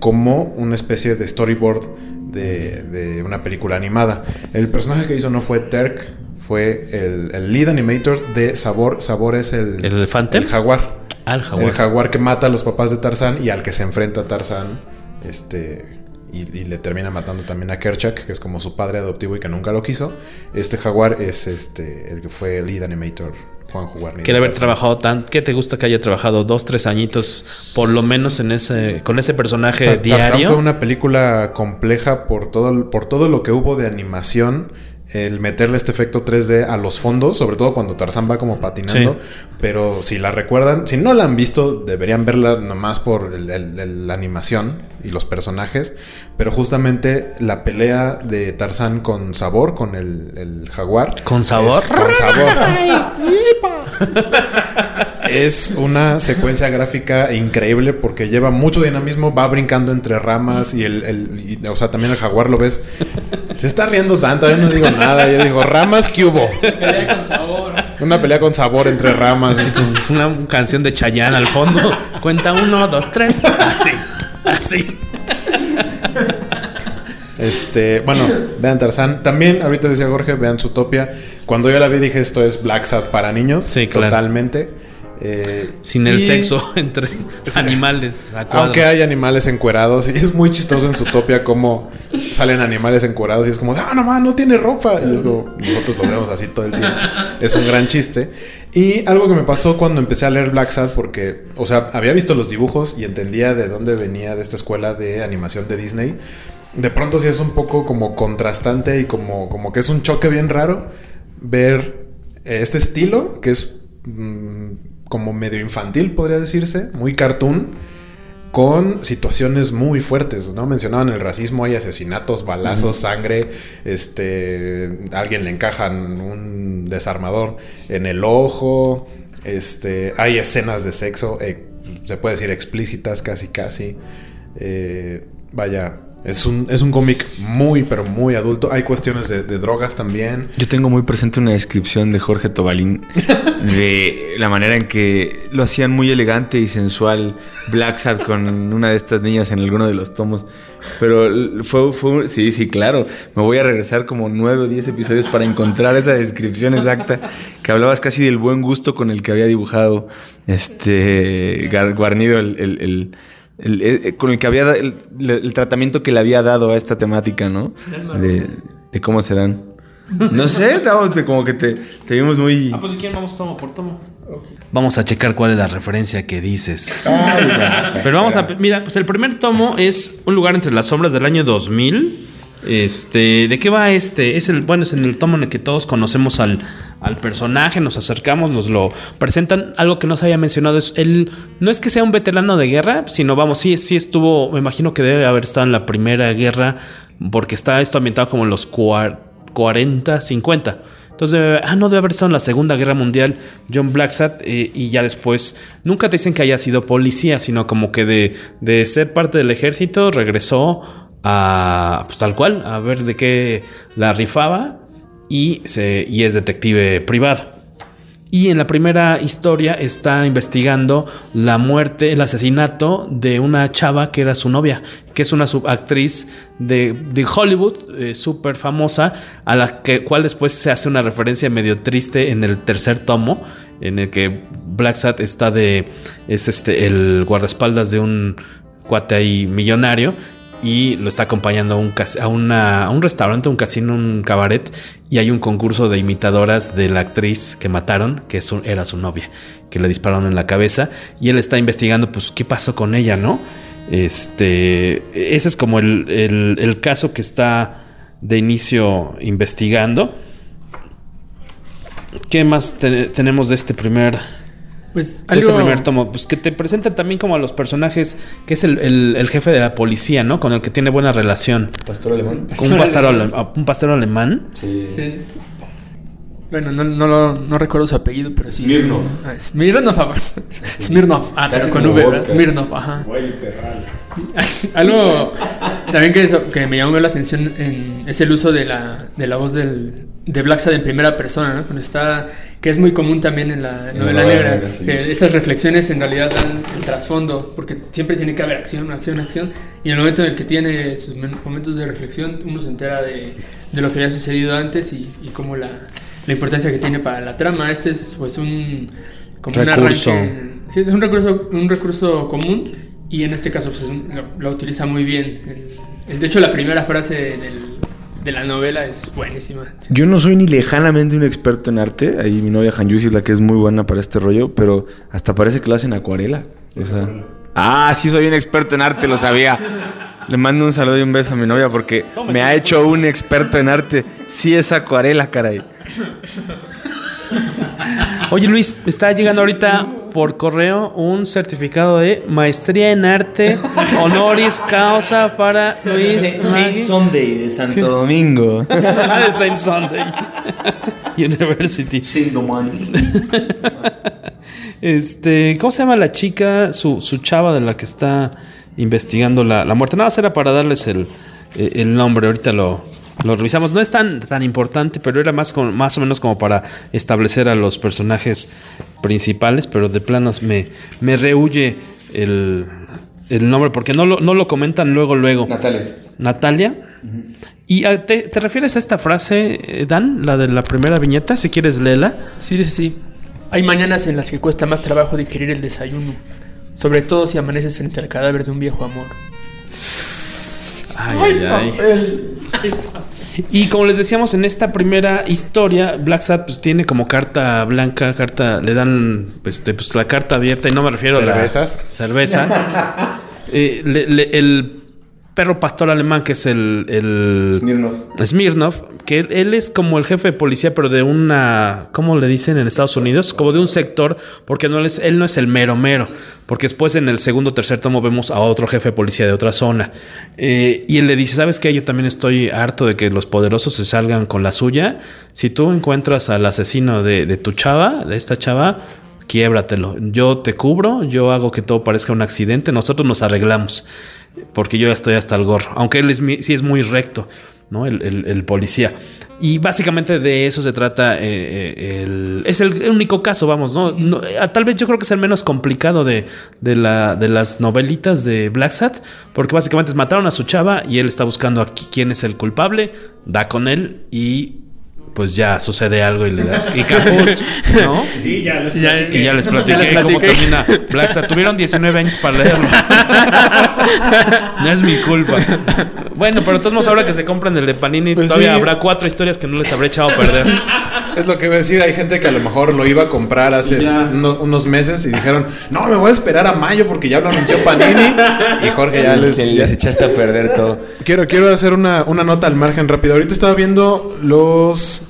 como una especie de storyboard de, de una película animada. El personaje que hizo no fue Terk, fue el, el lead animator de Sabor. Sabor es el, ¿El elefante? El jaguar. Ah, el jaguar. El jaguar que mata a los papás de Tarzán y al que se enfrenta Tarzán. Este. Y, y, le termina matando también a Kerchak, que es como su padre adoptivo y que nunca lo quiso. Este jaguar es este el que fue el lead animator, Juan Guarnido. Quiere haber trabajado tan. ¿Qué te gusta que haya trabajado dos, tres añitos, por lo menos en ese, con ese personaje Tar diario? Tarzán fue una película compleja por todo, por todo lo que hubo de animación el meterle este efecto 3D a los fondos, sobre todo cuando Tarzán va como patinando. Sí. Pero si la recuerdan, si no la han visto, deberían verla nomás por el, el, el, la animación y los personajes. Pero justamente la pelea de Tarzán con sabor, con el, jaguar. ¿Con sabor? Es, con sabor. [laughs] [laughs] es una secuencia gráfica increíble porque lleva mucho dinamismo, va brincando entre ramas y el, el y, o sea, también el jaguar lo ves. Se está riendo tanto, yo no digo nada, yo digo, ramas que hubo. Pelea con sabor. Una pelea con sabor entre ramas. Es una canción de Chayanne al fondo. Cuenta uno, dos, tres. Así, así. Este, bueno, vean Tarzán. También, ahorita decía Jorge, vean Zootopia. Cuando yo la vi dije esto es Black Sad para niños. Sí, claro. Totalmente. Eh, Sin el sexo [laughs] entre sí. animales. Aunque hay animales encuerados. Y es muy chistoso en Zootopia cómo salen animales encuerados. Y es como, ah, no más, no tiene ropa. Y es como, nosotros lo vemos así todo el tiempo. Es un gran chiste. Y algo que me pasó cuando empecé a leer Black Sad, porque, o sea, había visto los dibujos y entendía de dónde venía de esta escuela de animación de Disney de pronto sí es un poco como contrastante y como, como que es un choque bien raro ver este estilo que es mmm, como medio infantil, podría decirse, muy cartoon, con situaciones muy fuertes, ¿no? Mencionaban el racismo, hay asesinatos, balazos, sangre, este, a alguien le encajan un desarmador en el ojo, este, hay escenas de sexo, eh, se puede decir explícitas casi casi, eh, vaya, es un, es un cómic muy, pero muy adulto. Hay cuestiones de, de, drogas también. Yo tengo muy presente una descripción de Jorge Tobalín [laughs] de la manera en que lo hacían muy elegante y sensual Black Sad con una de estas niñas en alguno de los tomos. Pero fue, fue, sí, sí, claro. Me voy a regresar como nueve o diez episodios para encontrar esa descripción exacta. Que hablabas casi del buen gusto con el que había dibujado este Guarnido el, el, el el, el, con el que había el, el, tratamiento que le había dado a esta temática, ¿no? De, de cómo se dan. No sé, estábamos de como que te, te, vimos muy. Ah, pues si quieren, vamos tomo por tomo. Okay. Vamos a checar cuál es la referencia que dices. [laughs] Pero vamos a. Mira, pues el primer tomo es Un lugar entre las sombras del año 2000. Este, ¿de qué va este? Es el, bueno, es en el tomo en el que todos conocemos al, al personaje, nos acercamos, nos lo presentan. Algo que no se había mencionado es él, no es que sea un veterano de guerra, sino vamos, sí, sí estuvo, me imagino que debe haber estado en la primera guerra, porque está esto ambientado como en los 40, 50. Entonces, ah, no debe haber estado en la Segunda Guerra Mundial John Blacksat eh, y ya después, nunca te dicen que haya sido policía, sino como que de, de ser parte del ejército regresó a, pues tal cual, a ver de qué la rifaba y, es detective privado. Y en la primera historia está investigando la muerte, el asesinato de una chava que era su novia, que es una subactriz de, de Hollywood, eh, súper famosa, a la que, cual después se hace una referencia medio triste en el tercer tomo, en el que Black Sat está de. es este el guardaespaldas de un cuate ahí millonario y lo está acompañando a un, a, una, a un restaurante, un casino, un cabaret y hay un concurso de imitadoras de la actriz que mataron, que su, era su novia, que le dispararon en la cabeza y él está investigando pues qué pasó con ella, ¿no? Este, ese es como el, el, el caso que está de inicio investigando. ¿Qué más te, tenemos de este primer pues algo... Ese primer tomo, pues que te presenta también como a los personajes, que es el, el, el, jefe de la policía, ¿no? Con el que tiene buena relación. ¿Pastor alemán? Con un pastor, alemán. un pastor alemán. Sí. sí. Bueno, no, no, lo- no recuerdo su apellido, pero sí. Smirnov. es un- ah, Smirnov. ah, Smirnov. Ah, pero Casi con como V. ¿verdad? Smirnov, ajá. Sí. [laughs] Algo también que, eso- que me llamó la atención en- es el uso de la, de la voz del, de Black Sad en primera persona, ¿no? Cuando está, que es muy común también en la En la novela negra. negra, sí. que esas reflexiones en realidad dan el trasfondo, porque siempre tiene que haber acción, acción, acción. Y en el momento en el que tiene sus men- momentos de reflexión, uno se entera de, de lo que había sucedido antes y, y cómo la, la importancia que tiene para la trama. Este es pues un... Como Recurso. un arranque Sí, es un recurso, un recurso común y en este caso pues, es un- lo, lo utiliza muy bien. El- el- de hecho, la primera frase del- de la novela es buenísima. Yo no soy ni lejanamente un experto en arte. Ahí mi novia Hanyusi es la que es muy buena para este rollo, pero hasta parece que lo hacen acuarela. Esa- Ah, sí soy un experto en arte, lo sabía. Le mando un saludo y un beso a mi novia porque me ha hecho un experto en arte. Sí es acuarela, caray. Oye Luis, está llegando ahorita por correo un certificado de maestría en arte honoris causa para Luis Magui. Sunday de Santo Domingo. de Saint Sunday University. Este, ¿cómo se llama la chica, su, su chava de la que está investigando la, la muerte? Nada más era para darles el, el nombre, ahorita lo, lo revisamos. No es tan, tan importante, pero era más, como- más o menos como para establecer a los personajes principales, pero de planos me, me rehuye el, el nombre porque no lo, no lo comentan luego, luego. Natalia. Natalia. ¿Y ah, te, te refieres a esta frase, eh, Dan, la de la primera viñeta? Si quieres, léela. Sí, sí, sí. Hay mañanas en las que cuesta más trabajo digerir el desayuno, sobre todo si amaneces frente al cadáver de un viejo amor. Ay, ay, ay. Y como les decíamos en esta primera historia, Black Sat pues tiene como carta blanca, carta, le dan pues, este, pues, la carta abierta y no me refiero ¿Cervezas? a la cerveza. [laughs] Eh, le- le- el perro pastor alemán que es el, el Smirnov. Smirnov, que él, él es como el jefe de policía, pero de una, ¿cómo le dicen en Estados Unidos? Como de un sector, porque no es, él no es el mero mero, porque después en el segundo o tercer tomo vemos a otro jefe de policía de otra zona. Eh, y él le dice, ¿sabes qué? Yo también estoy harto de que los poderosos se salgan con la suya. Si tú encuentras al asesino de, de tu chava, de esta chava, quiébratelo. Yo te cubro, yo hago que todo parezca un accidente, nosotros nos arreglamos. Porque yo ya estoy hasta el gorro. Aunque él es, sí es muy recto, ¿no? El, el- el policía. Y básicamente de eso se trata. eh, eh, el- es el único caso, vamos, ¿no? No, eh, tal vez yo creo que es el menos complicado de, de, la, de las novelitas de Black Sat. Porque básicamente es mataron a su chava y él está buscando aquí quién es el culpable. Da con él y. Pues ya sucede algo y le da. Y [laughs] caput, ¿no? Y ya les platiqué. Y ya les platiqué, Ya les cómo termina Black Sat. Tuvieron 19 años para leerlo. no es mi culpa. Bueno, pero de todos modos, ahora que se compran el de Panini, Pues todavía sí. habrá cuatro historias que no les habré echado a perder. Es lo que iba a decir, hay gente que a lo mejor lo iba a comprar hace unos, unos meses y dijeron, no, me voy a esperar a mayo porque ya lo anunció Panini. Y Jorge ya les... Se ya- les echaste a perder todo. Quiero, quiero hacer una, una nota al margen rápido. Ahorita estaba viendo los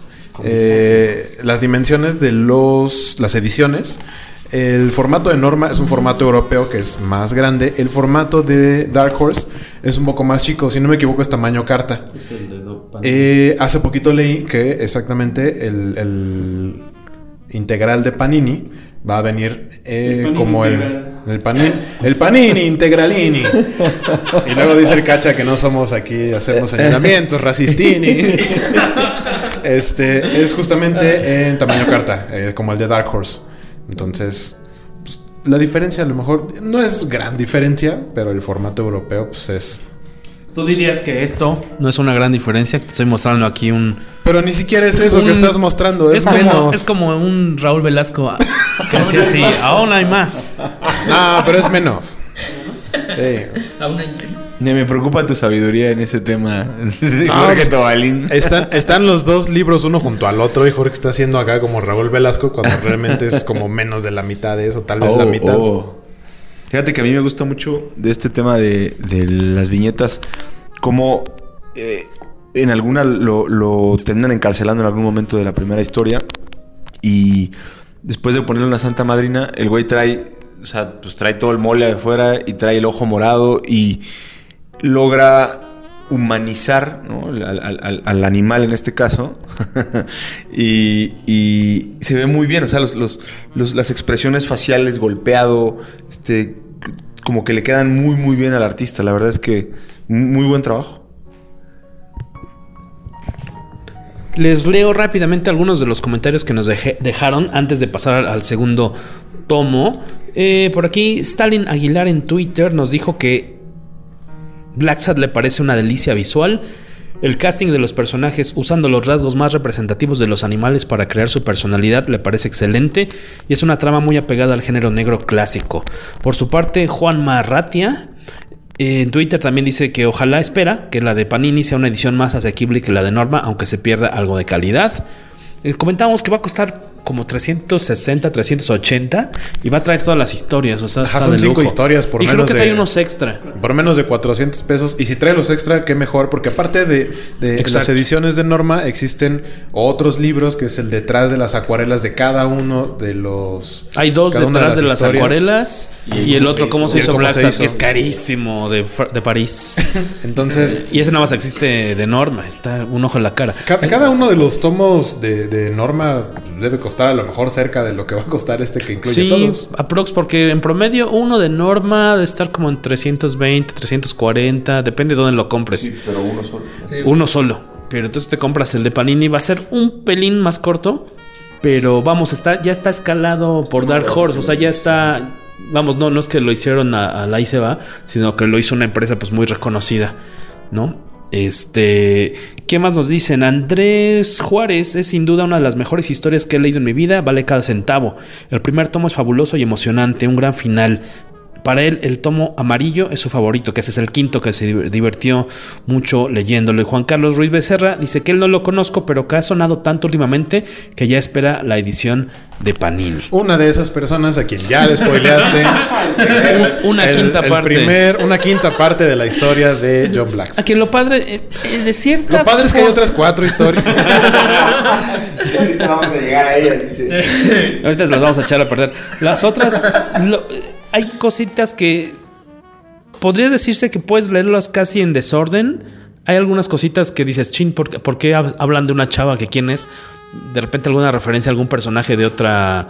eh, las dimensiones de los las ediciones. El formato de Norma es un formato europeo que es más grande. El formato de Dark Horse es un poco más chico. Si no me equivoco, es tamaño carta. Eh, hace poquito leí que exactamente el, el integral de Panini va a venir eh, como el, el Panini, el Panini integralini. [laughs] Y luego dice el cacha que no somos aquí, hacemos señalamientos, racistini. [laughs] Este es justamente en tamaño carta, eh, como el de Dark Horse. Entonces, pues, la diferencia a lo mejor no es gran diferencia, pero el formato europeo pues es ¿Tú dirías que esto no es una gran diferencia? Que te estoy mostrando aquí un. Pero ni siquiera es eso un- que estás mostrando, es, como, menos. Es como un Raúl Velasco ah, que [laughs] decía así: aún hay más. No, pero es menos. Sí. Ni me preocupa tu sabiduría en ese tema. [laughs] No, Jorge pues, Tobalín. Están, están los dos libros uno junto al otro y Jorge está haciendo acá como Raúl Velasco cuando realmente es como menos de la mitad de eso, tal vez la Oh, mitad. oh. Fíjate que a mí me gusta mucho de este tema de, de las viñetas, como eh, en alguna lo, lo terminan encarcelando en algún momento de la primera historia y después de ponerle una santa madrina, el güey trae, o sea, pues trae todo el mole de fuera y trae el ojo morado y logra humanizar al, al, al, animal en este caso. [laughs] y, se ve muy bien, o sea, las expresiones faciales, golpeado, este, como que le quedan muy, muy bien al artista. La verdad es que muy buen trabajo. Les leo rápidamente algunos de los comentarios que nos dejaron antes de pasar al segundo tomo. Eh, por aquí, Stalin Aguilar en Twitter nos dijo que Black Sad le parece una delicia visual. El casting de los personajes usando los rasgos más representativos de los animales para crear su personalidad le parece excelente y es una trama muy apegada al género negro clásico. Por su parte, Juan Marratia en Twitter también dice que ojalá espera que la de Panini sea una edición más asequible que la de Norma, aunque se pierda algo de calidad. Eh, comentamos que va a costar como 360, 380 y va a traer todas las historias. O sea, Ajá, son cinco historias por y menos creo que de. trae unos extra. Por menos de 400 pesos. Y si trae los extra, qué mejor. Porque aparte de, de las ediciones de Norma, existen otros libros que es el detrás de las acuarelas de cada uno de los. Hay dos detrás de las, acuarelas y, el otro, ¿cómo se hizo cómo Black se hizo. que es carísimo de, de París. [laughs] Entonces. y ese nada más existe de Norma, está un ojo en la cara. Ca- Cada uno de los tomos de, de Norma debe costar a lo mejor cerca de lo que va a costar este que incluye Sí, todos. aprox, porque en promedio uno de Norma debe estar como en 320, 340, depende de dónde lo compres. pero uno solo. Uno solo. Pero entonces te compras el de Panini, va a ser un pelín más corto, pero vamos, está, ya está escalado por Dark Horse, o sea, ya está, vamos, no, no es que lo hicieron a, a la se va, sino que lo hizo una empresa pues muy reconocida, ¿no? Este, ¿qué más nos dicen? Andrés Juárez es sin duda una de las mejores historias que he leído en mi vida, vale cada centavo. El primer tomo es fabuloso y emocionante, un gran final. Para él, el tomo amarillo es su favorito, que ese es el quinto que se div- divirtió mucho leyéndolo. Y Juan Carlos Ruiz Becerra dice que él no lo conozco, pero que ha sonado tanto últimamente que ya espera la edición de Panini. Una de esas personas a quien ya le spoileaste. [laughs] Una el- quinta el parte. primer- una quinta parte de la historia de John Black. A que lo padre, eh, eh, de cierta Lo padre es que hay otras cuatro historias. [laughs] Ahorita vamos a llegar a ella, dice. Ahorita las vamos a echar a perder. Las otras, lo- hay cositas que podría decirse que puedes leerlas casi en desorden. Hay algunas cositas que dices, chin, ¿por, qué- por qué hab- hablan de una chava que quién es? De repente alguna referencia a algún personaje de otra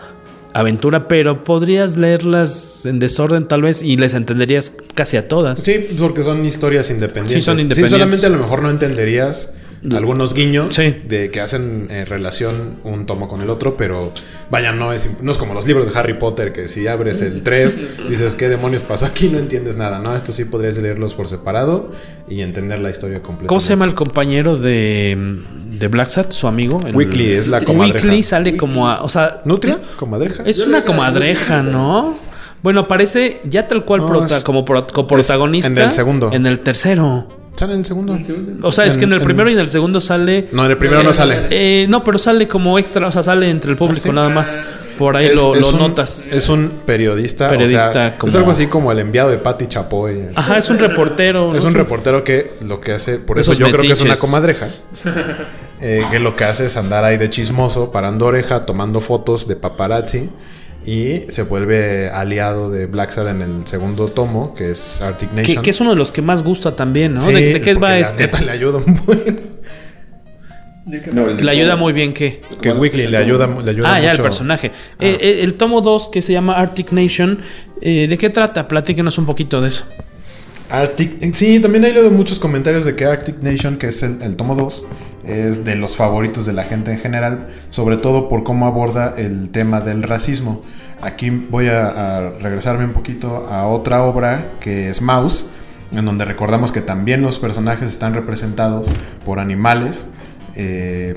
aventura, pero podrías leerlas en desorden tal vez y les entenderías casi a todas. Sí, porque son historias independientes. Sí, son independientes. solamente a lo mejor no entenderías algunos guiños de que hacen eh, relación un tomo con el otro, pero vaya, no es, no es como los libros de Harry Potter, que si abres el 3, [laughs] dices, ¿qué demonios pasó aquí? No entiendes nada, ¿no? Esto sí podrías leerlos por separado y entender la historia completa. ¿Cómo se llama el compañero de, de Black Sat, su amigo? El- Weekly, es la comadreja. Weekly sale como a. O sea. ¿Nutria? ¿Comadreja? Es una comadreja, ¿no? Bueno, aparece ya tal cual No, prota- es- como, pro- como protagonista. en el segundo. En el tercero. ¿Sale en el segundo? O sea, es que en el En- primero y en el segundo sale. No, en el primero no sale. Eh, no, pero sale como extra, o sea, sale entre el público ¿Ah, sí? nada más. Por ahí Es- lo, es lo un- notas. Es un periodista. Periodista, o sea, como- Es algo así como el enviado de Patti Chapoy. Ajá, es un reportero. Es ¿no? un reportero que lo que hace, por eso Esos yo creo que es una comadreja, eh, que lo que hace es andar ahí de chismoso, parando oreja, tomando fotos de paparazzi y se vuelve aliado de Black Sad en el segundo tomo, que es Arctic Nation. que es uno de los que más gusta también, ¿no? Sí, ¿De, de qué va la este? neta le ayuda un buen. Le ayuda muy bien que. Que Weekly le ayuda, le ayuda Ah, ya, el personaje. Eh, eh, el tomo 2 que se llama Arctic Nation, eh, ¿de qué trata? Platíquenos un poquito de eso. Arctic, sí, también he leído muchos comentarios de que Arctic Nation, que es el, el tomo 2, es de los favoritos de la gente en general, sobre todo por cómo aborda el tema del racismo. Aquí voy a, regresarme un poquito a otra obra que es Mouse, en donde recordamos que también los personajes están representados por animales. Eh,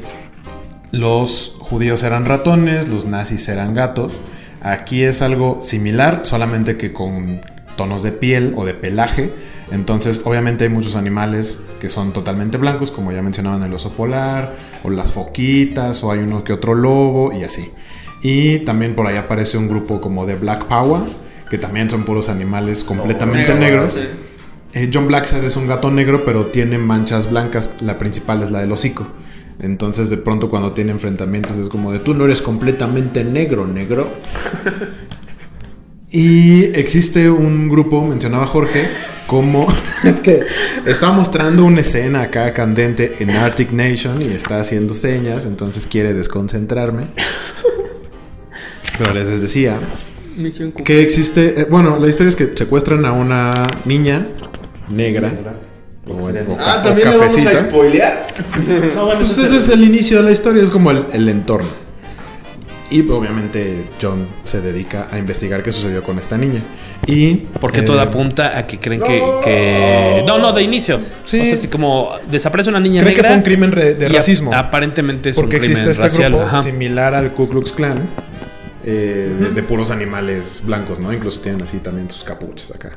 los judíos eran ratones, los nazis eran gatos. Aquí es algo similar, solamente que con tonos de piel o de pelaje. Entonces, obviamente hay muchos animales que son totalmente blancos, como ya mencionaban el oso polar, o las foquitas, o hay uno que otro lobo, y así. Y también por ahí aparece un grupo como de Black Power, que también son puros animales completamente negros. Eh, John Blacksad es un gato negro, pero tiene manchas blancas. La principal es la del hocico. Entonces, de pronto, cuando tiene enfrentamientos, es como de tú no eres completamente negro, negro. [laughs] y existe un grupo, mencionaba Jorge, como [laughs] es que [laughs] está mostrando una escena acá candente en Arctic Nation y está haciendo señas, entonces quiere desconcentrarme. Pero les decía que existe, eh, bueno, la historia es que secuestran a una niña negra. O, o, Ah, o también le vamos a spoilear. Pues ese es el inicio de la historia, es como el, el entorno. Y obviamente John se dedica a investigar qué sucedió con esta niña. Y Porque eh, todo apunta a que creen que, que- No, no, de inicio. Sí. O sea, así como desaparece una niña Creen que negra. fue un crimen re- de racismo. ap- Aparentemente es Porque un crimen existe este racial. grupo ajá. similar al Ku Klux Klan. eh, de, de puros animales blancos, ¿no? Incluso tienen así también sus capuchas acá.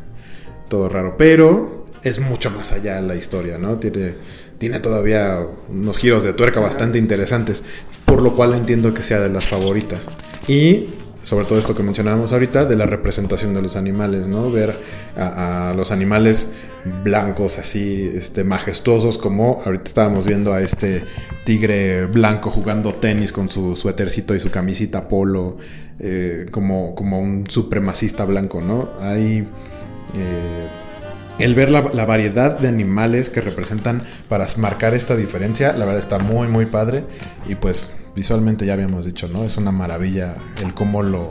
Todo raro. Pero es mucho más allá la historia, ¿no? Tiene, tiene todavía unos giros de tuerca bastante interesantes. Por lo cual entiendo que sea de las favoritas. Y sobre todo esto que mencionábamos ahorita, de la representación de los animales, ¿no? Ver a, los animales blancos así, este, majestuosos, como ahorita estábamos viendo a este tigre blanco jugando tenis con su suétercito y su camisita polo, eh, como, como un supremacista blanco, ¿no? Hay... eh, el ver la, variedad de animales que representan para marcar esta diferencia, la verdad está muy, muy padre. Y pues visualmente ya habíamos dicho, ¿no? Es una maravilla el cómo lo,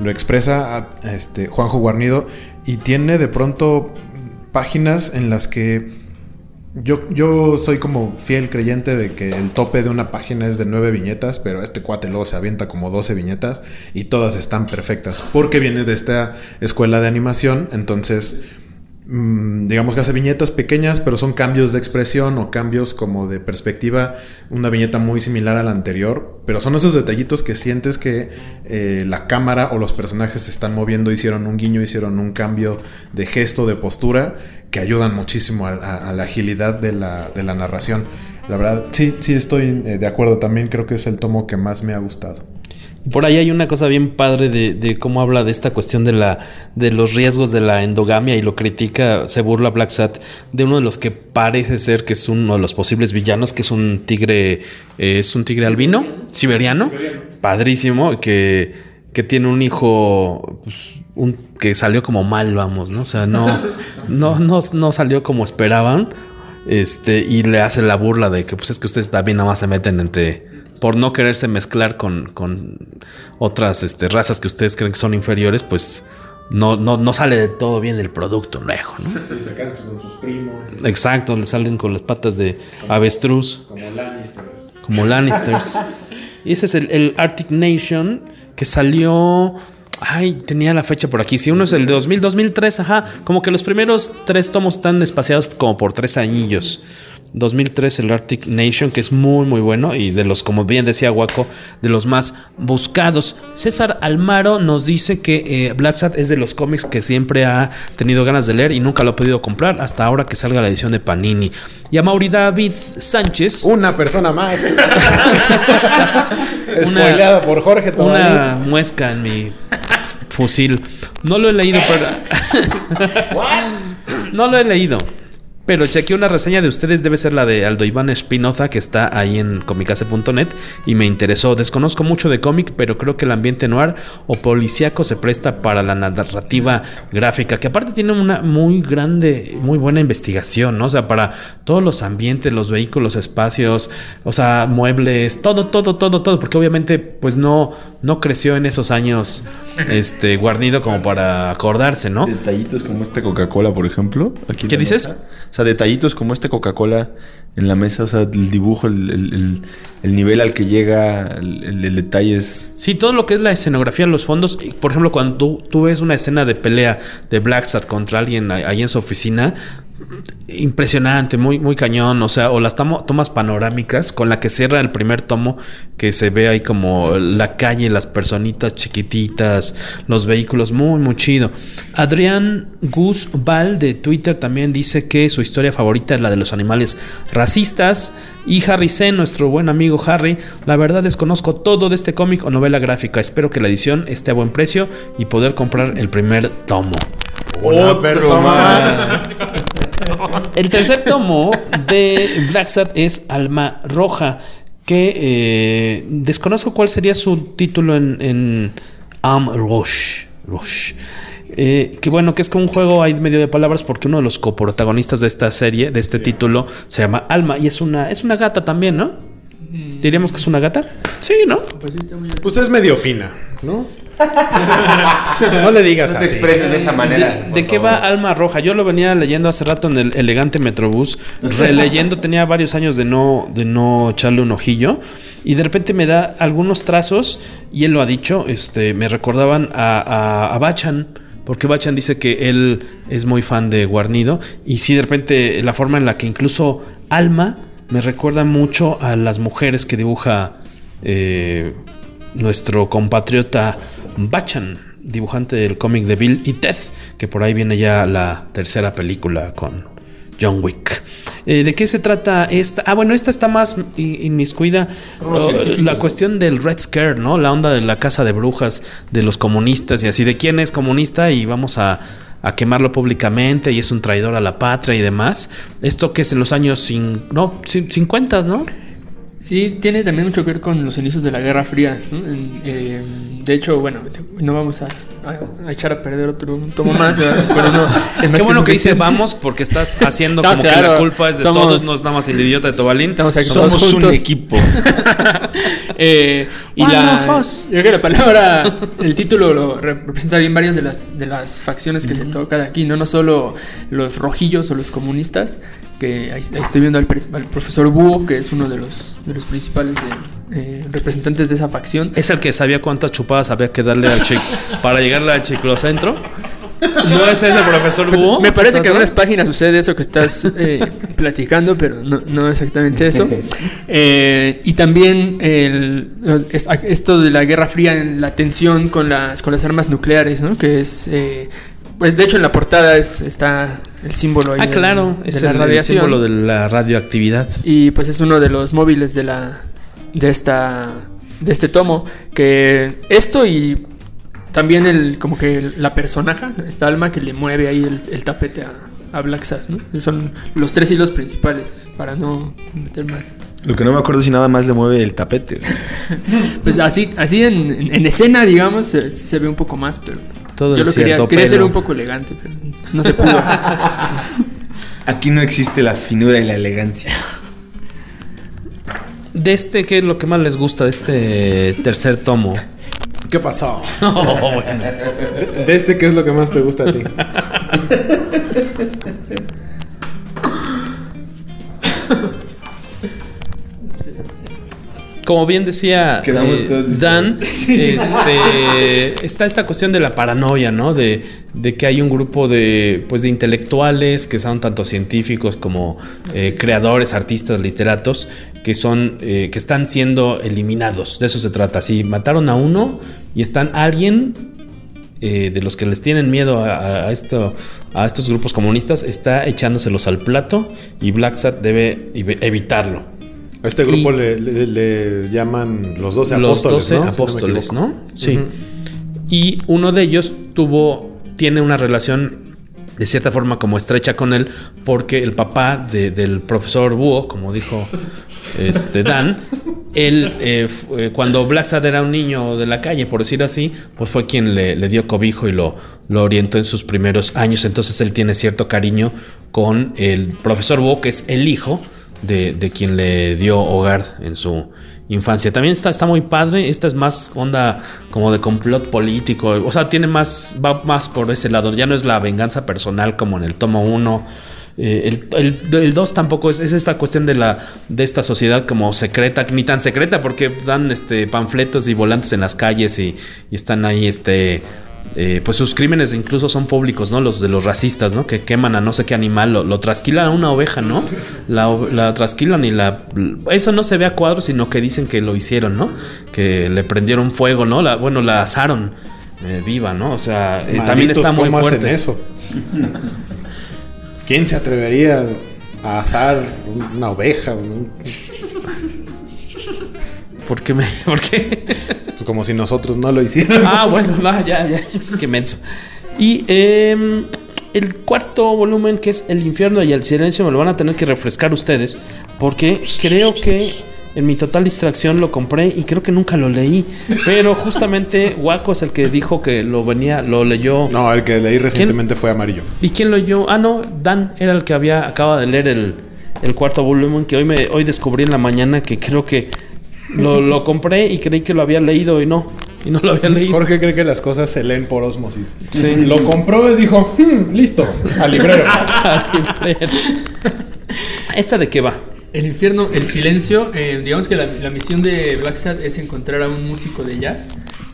lo expresa este, Juanjo Guarnido. Y tiene de pronto páginas en las que yo, yo soy como fiel creyente de que el tope de una página es de nueve viñetas, pero este cuate luego se avienta como 12 viñetas y todas están perfectas porque viene de esta escuela de animación, entonces digamos que hace viñetas pequeñas, pero son cambios de expresión o cambios como de perspectiva, una viñeta muy similar a la anterior, pero son esos detallitos que sientes que eh, la cámara o los personajes se están moviendo, hicieron un guiño, hicieron un cambio de gesto, de postura, que ayudan muchísimo a, a- a la agilidad de la, de la narración. La verdad, sí, sí estoy eh, de acuerdo, también creo que es el tomo que más me ha gustado. Por ahí hay una cosa bien padre de, de cómo habla de esta cuestión de la de los riesgos de la endogamia y lo critica, se burla Black Sat de uno de los que parece ser que es uno de los posibles villanos, que es un tigre, eh, es un tigre albino, siberiano, padrísimo, que, que tiene un hijo pues, un, que salió como mal, vamos, ¿no? O sea, no, [laughs] no, no, no salió como esperaban. Este, y le hace la burla de que pues es que ustedes también nada más se meten entre por no quererse mezclar con, con otras este, razas que ustedes creen que son inferiores, pues no, no, no sale de todo bien el producto luego, ¿no? Se sacan con sus primos. Exacto, le salen con las patas de avestruz, Como Lannisters. como Lannisters. [laughs] y ese es el, el Arctic Nation que salió. Ay, tenía la fecha por aquí. Si uno es el de 2000, 2003, ajá. Como que los primeros tres tomos están espaciados como por tres añillos. 2003 el Arctic Nation, que es muy muy bueno y de los, como bien decía Waco, de los más buscados. César Almaro nos dice que eh, Black Sat es de los cómics que siempre ha tenido ganas de leer y nunca lo ha podido comprar hasta ahora que salga la edición de Panini. Y a Mauri David Sánchez. Una persona más. [laughs] Spoileada por Jorge todavía. Una muesca en mi fusil. No lo he leído, pero. [laughs] no lo he leído. Pero chequeé una reseña de ustedes, debe ser la de Aldo Iván Espinoza, que está ahí en comicase.net y me interesó. Desconozco mucho de cómic, pero creo que el ambiente noir o policíaco se presta para la narrativa gráfica, que aparte tiene una muy grande, muy buena investigación, ¿no? O sea, para todos los ambientes, los vehículos, espacios, o sea, muebles, todo, todo, todo, todo, porque obviamente, pues no, no creció en esos años [laughs] este guarnido como para acordarse, ¿no? Detallitos como esta Coca-Cola, por ejemplo. Aquí ¿Qué dices? O sea, detallitos como este Coca-Cola en la mesa, o sea, el dibujo, el, el- el- el nivel al que llega, el, detalle es... Sí, todo lo que es la escenografía, los fondos. Por ejemplo, cuando tú, ves una escena de pelea de Black Sat contra alguien ahí en su oficina, impresionante, muy, muy cañón. O sea, o las tomo- tomas panorámicas con la que cierra el primer tomo, que se ve ahí como la calle, las personitas chiquititas, los vehículos, muy, muy chido. Adrián Gus Val de Twitter también dice que su historia favorita es la de los animales racistas. Y Harry C, nuestro buen amigo Harry, la verdad desconozco todo de este cómic o novela gráfica. Espero que la edición esté a buen precio y poder comprar el primer tomo. Una persona. [laughs] El tercer tomo de Black Sat es Alma Roja, que eh, desconozco cuál sería su título en, en Am Roche. Roche. Eh, que bueno, que es como un juego ahí medio de palabras porque uno de los coprotagonistas de esta serie, de este título, se llama Alma y es una, es una gata también, ¿no? Diríamos que es una gata. Sí, ¿no? Pues, sí, está muy Pues es medio fina, ¿no? No le digas No te así. expreses de esa manera. ¿De, de qué va Alma Roja? Yo lo venía leyendo hace rato en el elegante Metrobús, releyendo, tenía varios años de no, de no echarle un ojillo, y de repente me da algunos trazos, y él lo ha dicho, este, me recordaban a, a, a Bachan, porque Bachan dice que él es muy fan de Guarnido, y sí, de repente la forma en la que incluso Alma me recuerda mucho a las mujeres que dibuja eh, nuestro compatriota Bachan, dibujante del cómic de Bill y Ted, que por ahí viene ya la tercera película con John Wick. Eh, ¿De qué se trata esta? Ah, bueno, esta está más inmiscuida. Científico. la cuestión del Red Scare, ¿no? La onda de la casa de brujas, de los comunistas y así, de quién es comunista y vamos a, a quemarlo públicamente y es un traidor a la patria y demás. Esto que es en los años cin- no, cin- 50, ¿no? Sí, tiene también mucho que ver con los inicios de la Guerra Fría. ¿no? Eh, de hecho, bueno, no vamos a, a- a echar a perder otro un tomo más, [laughs] pero no. es más Qué bueno que dice suficiente. vamos porque estás [laughs] haciendo No, como que la culpa es de somos- todos, no es nada más el idiota de Tobalín. Estamos aquí Somos todos un equipo. [laughs] Eh, y One la, yo creo que la palabra, el título lo re- representa bien varias de las, de las facciones que se tocan aquí, ¿no? no solo los rojillos o los comunistas, que ahí, ahí estoy viendo al, profesor Búho, que es uno de los, de los principales de, eh, representantes de esa facción. Es el que sabía cuántas chupadas había que darle al para llegarle al chiclocentro. ¿No es ese profesor Pues, Búho? me parece que en ¿Estás unas páginas sucede eso que estás eh, [laughs] platicando, pero no, no exactamente eso. [laughs] Eh, y también el- esto de la Guerra Fría, la tensión con las, con las armas nucleares, ¿no? Que es... eh, pues de hecho en la portada es, está el símbolo ahí Ah, claro, de, es la el, el radiación. símbolo de la radioactividad. Y pues es uno de los móviles de la de esta de este tomo que esto y también el como que la personaje, esta alma que le mueve ahí el, el tapete a, a Black Sass, ¿no? Son los tres hilos principales para no meter más. Lo que no me acuerdo es si nada más le mueve el tapete. [laughs] Pues así así en, en- en escena digamos se, se ve un poco más, pero Todo yo el lo quería cierto quería ser pelo. un poco elegante, pero no se pudo. [laughs] Aquí no existe la finura y la elegancia. De este, ¿qué es lo que más les gusta de este tercer tomo? ¿Qué pasó? [laughs] No, bueno. De, de este, ¿qué es lo que más te gusta a ti? [laughs] Como bien decía eh, Dan, este, [laughs] está esta cuestión de la paranoia, ¿no? De, de que hay un grupo de, pues, de intelectuales que son tanto científicos como eh, creadores, artistas, literatos, que son, eh, que están siendo eliminados. De eso se trata. Si mataron a uno y están alguien eh, de los que les tienen miedo a, a esto, a estos grupos comunistas, está echándoselos al plato y Black Sat debe evi- evitarlo. A este grupo le, le- le llaman los 12 Los apóstoles, 12 ¿no? Si no apóstoles, equivoco. ¿no? Sí. Y uno de ellos tuvo, tiene una relación de cierta forma como estrecha con él, porque el papá de- del profesor Búho, como dijo [laughs] este Dan, él, eh, eh, cuando Black Sad era un niño de la calle, por decir así, pues fue quien le, le dio cobijo y lo, lo orientó en sus primeros años. Entonces él tiene cierto cariño con el profesor Búho, que es el hijo de, de quien le dio hogar en su infancia. También está, está muy padre. Esta es más onda como de complot político. O sea, tiene más, va más por ese lado. Ya no es la venganza personal como en el tomo 1. Eh, el 2 tampoco es, es esta cuestión de la de esta sociedad como secreta, ni tan secreta porque dan este panfletos y volantes en las calles y, y están ahí este eh, pues sus crímenes incluso son públicos, ¿no? Los de los racistas, ¿no? Que queman a no sé qué animal, lo, lo trasquilan a una oveja, ¿no? La, la trasquilan y la... Eso no se ve a cuadro, sino que dicen que lo hicieron, ¿no? Que le prendieron fuego, ¿no? La, bueno, la asaron eh, viva, ¿no? O sea, eh, también está muy ¿cómo hacen fuerte. eso? ¿Quién se atrevería a asar una oveja? ¿Por qué me.? [laughs] ¿Por qué? Pues como si nosotros no lo hiciéramos. Ah, bueno, no, ya, ya, [laughs] qué menso. Y em, el cuarto volumen, que es El infierno y el silencio, me lo van a tener que refrescar ustedes, porque creo que en mi total distracción lo compré y creo que nunca lo leí. Pero justamente Waco es el que dijo que lo venía, lo leyó. No, el que leí recientemente fue amarillo. ¿Y quién lo leyó? Ah, no, Dan era el que había acaba de leer el, el cuarto volumen que hoy me hoy descubrí en la mañana que creo que lo, lo compré y creí que lo había leído y no. Y no lo había leído. Jorge cree que las cosas se leen por osmosis. Sí. Lo compró y dijo, "Hmm, listo, al librero. [laughs] Al librero. ¿Esta de qué va? El infierno, el silencio. eh, digamos que la, la misión de Black Sad es encontrar a un músico de jazz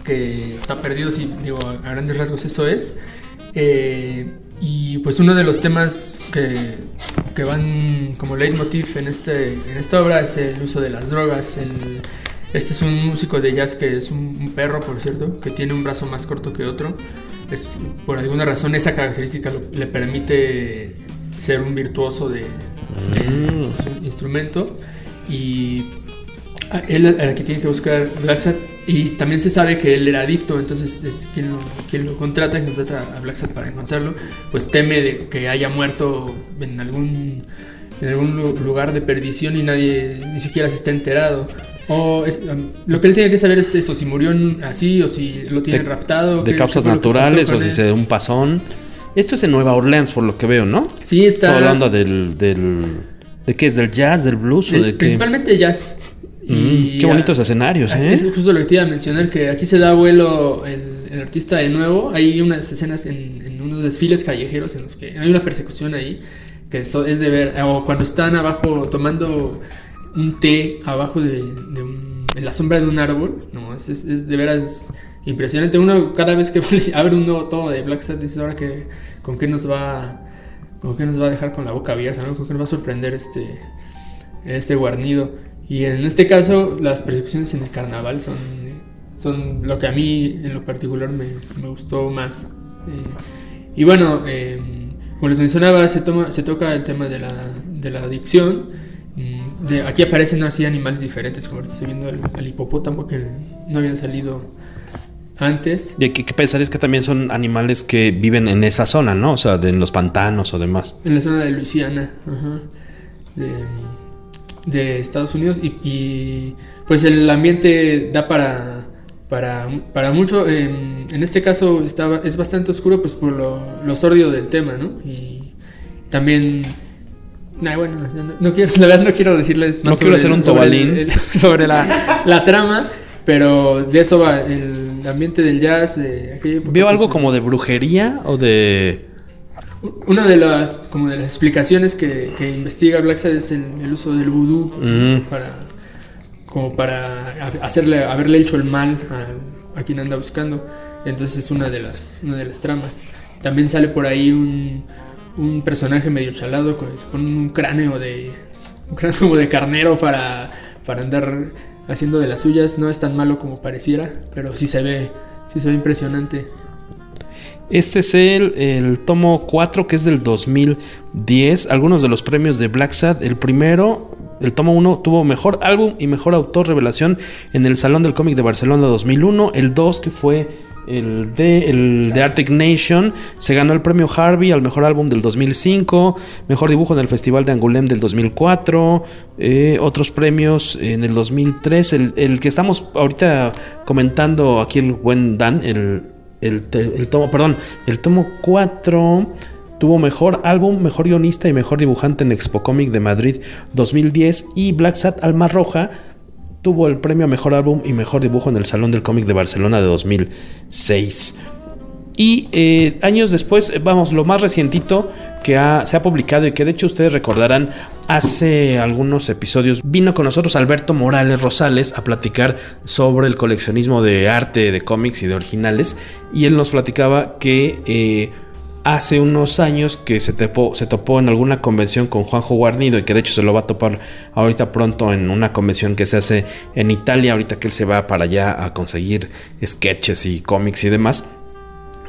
que está perdido, si digo, a grandes rasgos eso es. Eh, y pues uno de los temas que, que van como leitmotiv en, este, en esta obra es el uso de las drogas. el- este es un músico de jazz que es un, un perro, por cierto, que tiene un brazo más corto que otro. Es, por alguna razón esa característica lo- le permite ser un virtuoso de, de su instrumento y él al que tiene que buscar Black Sad y también se sabe que él era adicto entonces este, quien, lo, quien lo contrata quien contrata a Black Sad para encontrarlo pues teme de que haya muerto en algún en algún lu- lugar de perdición y nadie ni siquiera se está enterado o es- um, lo que él tiene que saber es eso si murió así o si lo tienen De- raptado De qué- causas qué naturales o si se un pasón. Esto es en Nueva Orleans, por lo que veo, ¿no? Sí, está- Toda la onda del, del. ¿De qué es? ¿Del jazz? ¿Del blues? ¿O Sí, de qué? principalmente jazz. Mm, qué bonitos escenarios, ¿eh? Es justo lo que te iba a mencionar, que aquí se da vuelo el, el artista de nuevo. Hay unas escenas en, en unos desfiles callejeros en los que hay una persecución ahí, que eso es de ver, o cuando están abajo tomando un té abajo de, de un- en la sombra de un árbol, no, es, es- es de veras impresionante. Uno, cada vez que [laughs] abre un nuevo tomo de Black Sabbath, dice ahora que con qué nos va... ¿Con qué nos va a dejar con la boca abierta? ¿no? ¿Con qué nos va a sorprender este, este guarnido. Y en este caso, las persecuciones en el carnaval son, son lo que a mí en lo particular me, me gustó más. Eh, y bueno, eh, como les mencionaba, se, toma, se toca el tema de la, de la adicción. Mm, De, aquí aparecen así animales diferentes, como estoy viendo el, el hipopótamo que no habían salido antes. Y hay que, que pensar es que también son animales que viven en esa zona, ¿no? O sea, de, en los pantanos o demás. En la zona de Luisiana, ajá, de, de Estados Unidos. Y, y, pues el ambiente da para, para, para mucho. En, en este caso estaba, es bastante oscuro pues por lo, lo sórdido del tema, ¿no? Y también... Nah, bueno, no, no quiero, [laughs] la verdad no quiero decirles No quiero hacer un sobre el- tobalín. [laughs] sobre la, la trama, pero de eso va el ambiente del jazz. De aquella ¿Veo pues, algo como de brujería o de...? Una de las, como de las explicaciones que, que investiga Black Sabbath es el, el uso del vudú Mm. para, como para ha- hacerle, haberle hecho el mal a, a quien anda buscando. Entonces es una de las, una de las tramas. También sale por ahí un, un personaje medio chalado que se pone un cráneo de un cráneo como de carnero para, para andar haciendo de las suyas. No es tan malo como pareciera, pero sí se ve, sí se ve impresionante. Este es el, el tomo 4 que es del 2010. Algunos de los premios de Black Sad. El primero, el tomo 1, tuvo mejor álbum y mejor autor revelación en el Salón del Cómic de Barcelona 2001. El 2, que fue el de, el de Arctic Nation, se ganó el premio Harvey al mejor álbum del 2005. Mejor dibujo en el Festival de Angoulême del 2004. eh, otros premios en el 2003. El, el que estamos ahorita comentando aquí, el buen Dan, el el, el tomo, perdón, el tomo 4 tuvo mejor álbum, mejor guionista y mejor dibujante en Expo Comic de Madrid 2010 y Black Sat Alma Roja tuvo el premio a mejor álbum y mejor dibujo en el Salón del Cómic de Barcelona de 2006. Y eh, años después, eh, vamos, lo más recientito que se ha publicado y que de hecho ustedes recordarán hace algunos episodios, vino con nosotros Alberto Morales Rosales a platicar sobre el coleccionismo de arte, de cómics y de originales. Y él nos platicaba que eh, hace unos años que se topó, se topó en alguna convención con Juanjo Guarnido y que de hecho se lo va a topar ahorita pronto en una convención que se hace en Italia, ahorita que él se va para allá a conseguir sketches y cómics y demás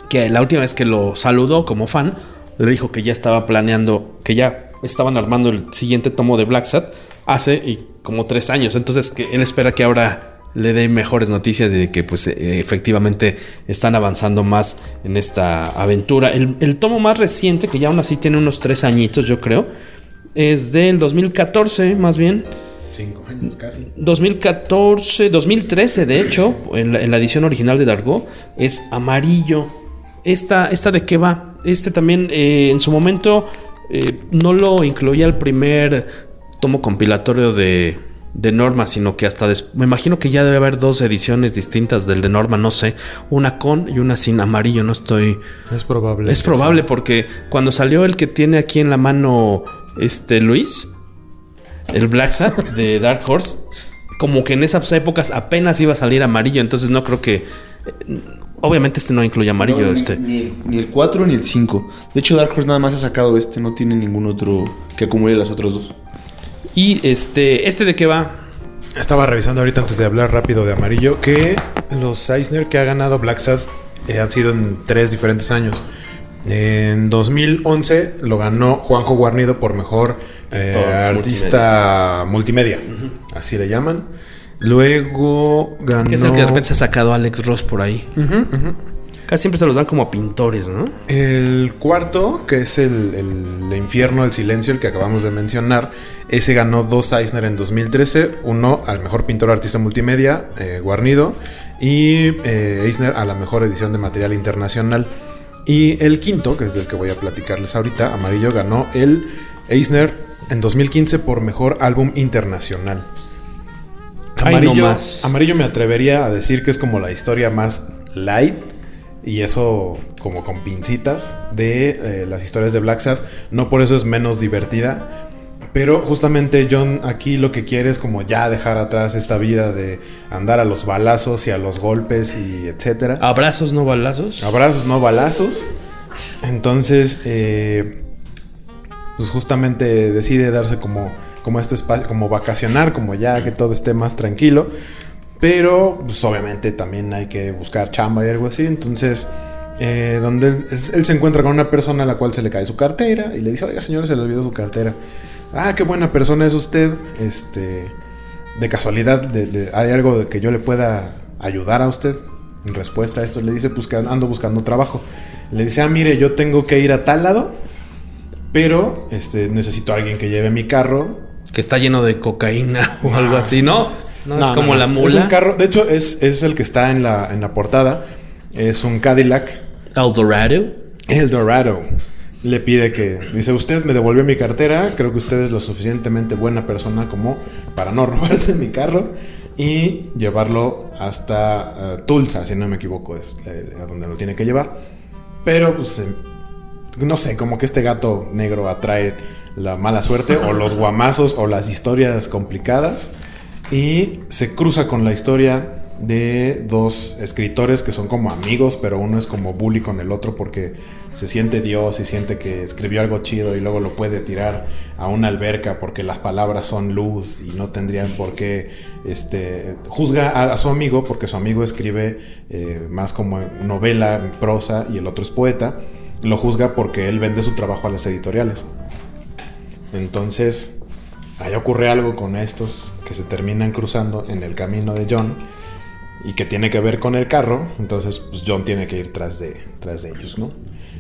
que la última vez que lo saludó como fan, le dijo que ya estaba planeando, que ya estaban armando el siguiente tomo de Black Sat hace y como tres años. Entonces que él espera que ahora le dé mejores noticias y de que pues eh, efectivamente están avanzando más en esta aventura. El, el tomo más reciente, que ya aún así tiene unos tres añitos yo creo, es del 2014 más bien. Cinco años casi. 2014, 2013 de hecho, en la, en la edición original de Dargo, es amarillo. Esta, esta de qué va? Este también eh, en su momento eh, no lo incluía el primer tomo compilatorio de, de Norma, sino que hasta me imagino que ya debe haber dos ediciones distintas del de Norma, no sé, una con y una sin amarillo, no estoy... Es probable. Es probable porque cuando salió el que tiene aquí en la mano este Luis, el Black Sat de Dark Horse, como que en esas épocas apenas iba a salir amarillo, entonces no creo que obviamente este no incluye amarillo, No, ni- este. Ni, ni el 4 ni el 5. De hecho, Dark Horse nada más ha sacado este, no tiene ningún otro que acumule las otras dos. Y este este de qué va? Estaba revisando ahorita antes de hablar rápido de amarillo que los Eisner que ha ganado Black Sad eh, han sido en tres diferentes años. En 2011 lo ganó Juanjo Guarnido por mejor eh, Por artista multimedia, así le llaman. Luego ganó. Que es el que de repente se ha sacado Alex Ross por ahí. Casi siempre se los dan como a pintores, ¿no? El cuarto, que es el, el infierno del silencio, el que acabamos de mencionar, ese ganó dos Eisner en 2013, uno al mejor pintor artista multimedia, eh, Guarnido, y eh, Eisner a la mejor edición de material internacional. Y el quinto, que es del que voy a platicarles ahorita, Amarillo, ganó el Eisner en 2015 por mejor álbum internacional. Ay, Amarillo, no más. Amarillo me atrevería a decir que es como la historia más light y eso como con pincitas de eh, las historias de Black Sabbath. No por eso es menos divertida. Pero justamente John aquí lo que quiere es como ya dejar atrás esta vida de andar a los balazos y a los golpes y etcétera. Abrazos, no balazos. Abrazos, no balazos. Entonces, eh, pues justamente decide darse como, como este espacio, como vacacionar, como ya que todo esté más tranquilo. Pero, pues obviamente también hay que buscar chamba y algo así. Entonces, eh, donde él, se encuentra con una persona a la cual se le cae su cartera y le dice, oiga señor, se le olvidó su cartera. Ah, qué buena persona es usted. Este, de casualidad, ¿hay algo de que yo le pueda ayudar a usted? En respuesta a esto le dice, pues que ando buscando trabajo. Le dice, ah, mire, yo tengo que ir a tal lado, pero este, necesito a alguien que lleve mi carro. Que está lleno de cocaína [laughs] o algo así, ¿no? No, es como no, la mula. Es un carro, de hecho, es, es el que está en la, en la portada. Es un Cadillac. Eldorado. Eldorado. Le pide que, dice, usted me devolvió mi cartera, creo que usted es lo suficientemente buena persona como para no [laughs] robarse mi carro y llevarlo hasta eh, Tulsa, si no me equivoco, es eh, a donde lo tiene que llevar. Pero, pues, eh, no sé, como que este gato negro atrae la mala suerte o los guamazos o las historias complicadas. Y se cruza con la historia de dos escritores que son como amigos, pero uno es como bully con el otro porque se siente Dios y siente que escribió algo chido y luego lo puede tirar a una alberca porque las palabras son luz y no tendrían por qué este juzga a, su amigo porque su amigo escribe eh, más como novela prosa y el otro es poeta. Lo juzga porque él vende su trabajo a las editoriales entonces ahí ocurre algo con estos que se terminan cruzando en el camino de John y que tiene que ver con el carro. Entonces, pues John tiene que ir tras de, tras de ellos, ¿no?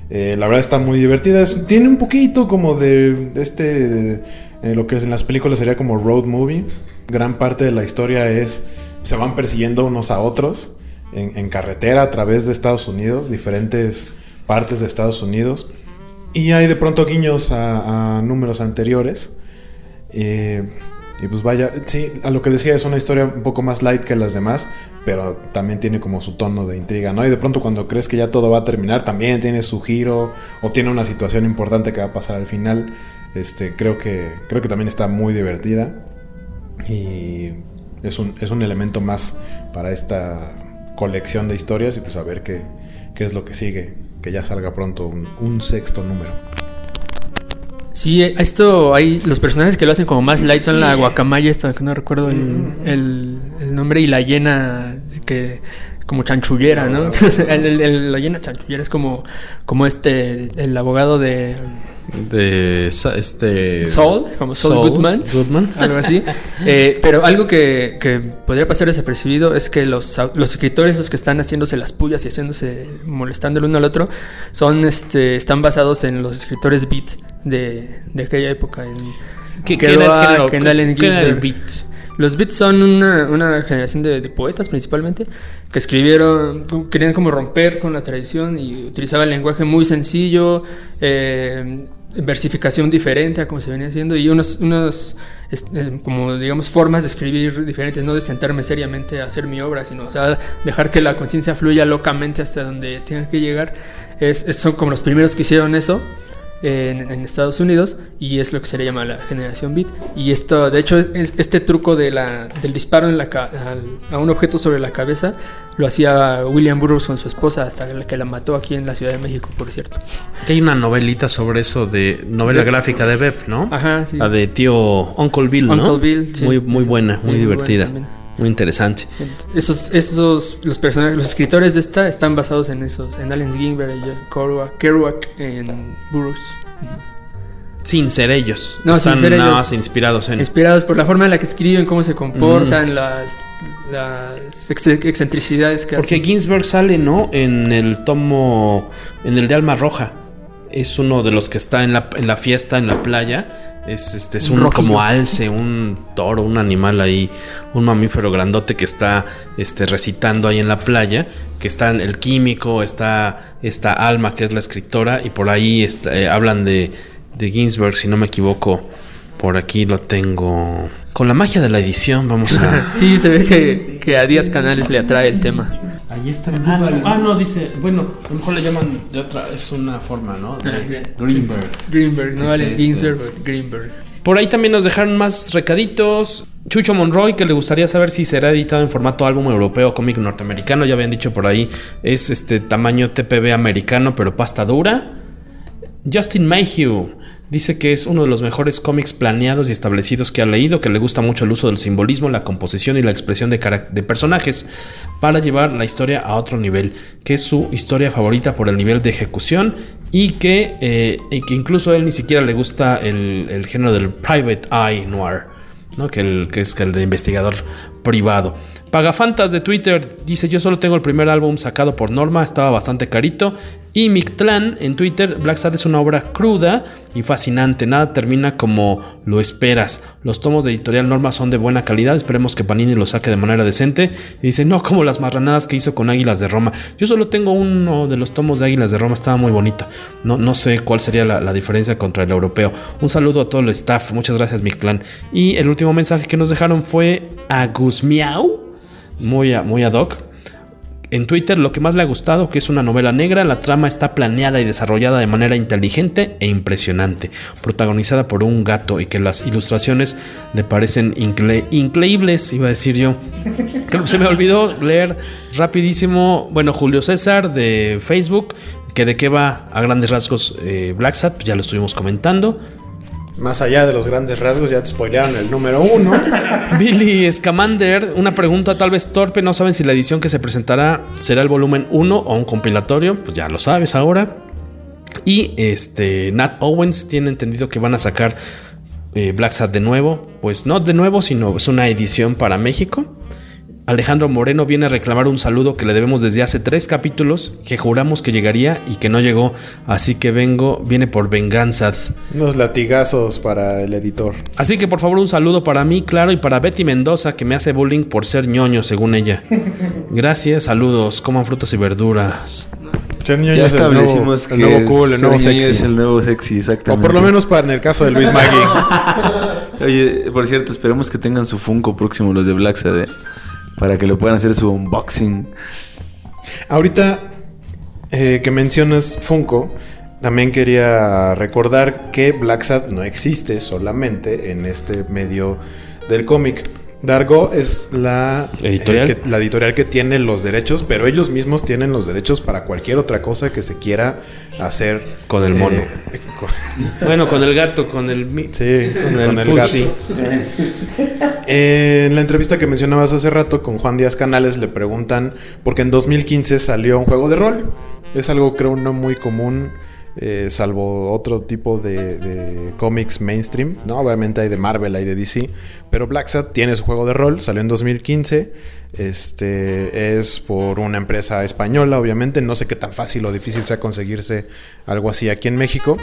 Eh, la verdad está muy divertida. Tiene un poquito como de, este. eh, lo que es en las películas sería como road movie. Gran parte de la historia es. Se van persiguiendo unos a otros en carretera a través de Estados Unidos, diferentes partes de Estados Unidos. Y hay de pronto guiños a, números anteriores. Eh, y pues vaya, sí, a lo que decía es una historia un poco más light que las demás, pero también tiene como su tono de intriga, ¿no? Y de pronto cuando crees que ya todo va a terminar, también tiene su giro o tiene una situación importante que va a pasar al final. Este, creo que creo que también está muy divertida y es un, es un elemento más para esta colección de historias y pues a ver qué, qué es lo que sigue, que ya salga pronto un, un sexto número. Sí, esto hay los personajes que lo hacen como más light son la guacamaya esta que no recuerdo el, el- el nombre y la hiena que como chanchullera, ¿no? [laughs] El- el- la hiena chanchullera es como como este el abogado de De Sa- este. Saul, como Saul, Goodman, Goodman. [laughs] algo así. Eh, pero algo que, que podría pasar desapercibido es que los, los escritores, los que están haciéndose las pullas y haciéndose, molestando el uno al otro, son, este, están basados en los escritores beat de, de aquella época. En- ¿Qué, qué era el beat? Los beats son una, una generación de, de, poetas principalmente que escribieron, querían como romper con la tradición y utilizaban lenguaje muy sencillo, eh, versificación diferente a como se venía haciendo y unos, unos eh, como digamos formas de escribir diferentes, no de sentarme seriamente a hacer mi obra, sino o sea, dejar que la conciencia fluya locamente hasta donde tenga que llegar. Es, es, son como los primeros que hicieron eso en, en, Estados Unidos y es lo que se le llama la generación beat. Y esto, de hecho, este truco de la, del disparo en la, a, a un objeto sobre la cabeza lo hacía William Burroughs con su esposa hasta que la mató aquí en la Ciudad de México, por cierto. Que hay una novelita sobre eso de novela gráfica de Bev, ¿no? Ajá, sí. La de tío Uncle Bill, ¿no? Uncle Bill, sí. Muy, muy buena, muy, muy divertida. Buena muy interesante. Esos, esos, los personajes, los escritores de esta están basados en esos, en Allen Ginsberg y Kerouac, Kerouac en Burroughs. Sin ser ellos. No, Están sin ser nada ellos. más inspirados en. Inspirados por la forma en la que escriben, cómo se comportan, mm. las, las ex excentricidades que Porque hacen. Ginsberg sale, ¿no? En el tomo. En el de Alma Roja. Es uno de los que está en la, en la fiesta, en la playa. Es, este, es un, Rojillo. como alce, un toro, un animal ahí, un mamífero grandote que está este, recitando ahí en la playa, que está el químico, está esta Alma, que es la escritora, y por ahí está, eh, hablan de, de Ginsberg, si no me equivoco. Por aquí lo tengo. Con la magia de la edición, vamos a. [laughs] sí, se ve que, que a Díaz Canales le atrae el tema. Ahí está. Ah, ah, no, dice. Bueno, a lo mejor le llaman de otra. Es una forma, ¿no? De Greenberg. Greenberg, no vale este. Ginsberg, but Greenberg. Por ahí también nos dejaron más recaditos. Chucho Monroy, que le gustaría saber si será editado en formato álbum europeo o cómic norteamericano. Ya habían dicho por ahí. Es este tamaño TPB americano, pero pasta dura. Justin Mayhew dice que es uno de los mejores cómics planeados y establecidos que ha leído, que le gusta mucho el uso del simbolismo, la composición y la expresión de, personajes para llevar la historia a otro nivel, que es su historia favorita por el nivel de ejecución y que, eh, incluso a él ni siquiera le gusta el, género del private eye noir. ¿no? Que, que es el de investigador privado. Pagafantas de Twitter dice: Yo solo tengo el primer álbum sacado por Norma, estaba bastante carito. Y Mictlan en Twitter: Black Sad es una obra cruda y fascinante. Nada termina como lo esperas. Los tomos de editorial Norma son de buena calidad. Esperemos que Panini lo saque de manera decente. Y dice: No como las marranadas que hizo con Águilas de Roma. Yo solo tengo uno de los tomos de Águilas de Roma, estaba muy bonito. No, no sé cuál sería la, diferencia contra el europeo. Un saludo a todo el staff. Muchas gracias, Mictlan. Y el último mensaje que nos dejaron fue a Miau, muy, muy ad hoc. En Twitter lo que más le ha gustado, que es una novela negra, la trama está planeada y desarrollada de manera inteligente e impresionante, protagonizada por un gato y que las ilustraciones le parecen incre increíbles, iba a decir yo. Se me olvidó leer rapidísimo, bueno, Julio César de Facebook, que de qué va a grandes rasgos eh, Black Sat, ya lo estuvimos comentando. Más allá de los grandes rasgos, ya te spoilearon el número uno. [laughs] Billy Scamander, una pregunta tal vez torpe, no saben si la edición que se presentará será el volumen 1 o un compilatorio, pues ya lo sabes ahora. Y este Nat Owens tiene entendido que van a sacar eh, Black Sat de nuevo, pues no de nuevo, sino es una edición para México. Alejandro Moreno viene a reclamar un saludo que le debemos desde hace tres capítulos, que juramos que llegaría y que no llegó, así que vengo, viene por venganza. Unos latigazos para el editor. Así que por favor un saludo para mí, claro, y para Betty Mendoza, que me hace bullying por ser ñoño, según ella. [laughs] Gracias, saludos, coman frutas y verduras. Ser ñoño Ya es el nuevo, establecimos que el nuevo cool, el nuevo sexy. es el nuevo sexy, exactamente. O por lo menos para en el caso de Luis Magui. [laughs] Oye, por cierto, esperemos que tengan su Funko próximo los de Black Sad, ¿eh? Para que lo puedan hacer su unboxing. Ahorita eh, que mencionas Funko, también quería recordar que Black Sad no existe solamente en este medio del cómic. Dargo es la ¿Editorial? eh, que- la editorial que tiene los derechos, pero ellos mismos tienen los derechos para cualquier otra cosa que se quiera hacer Con el mono. eh, [laughs] con- Bueno, con el gato, con el... mi- Sí, con, con el, gato. En la entrevista que mencionabas hace rato con Juan Díaz Canales le preguntan porque en 2015 salió un juego de rol. Es algo creo no muy común, eh, salvo otro tipo de, cómics mainstream. No, obviamente hay de Marvel, hay de DC, pero Black Sat tiene su juego de rol, salió en 2015. Este es por una empresa española, obviamente. No sé qué tan fácil o difícil sea conseguirse algo así aquí en México,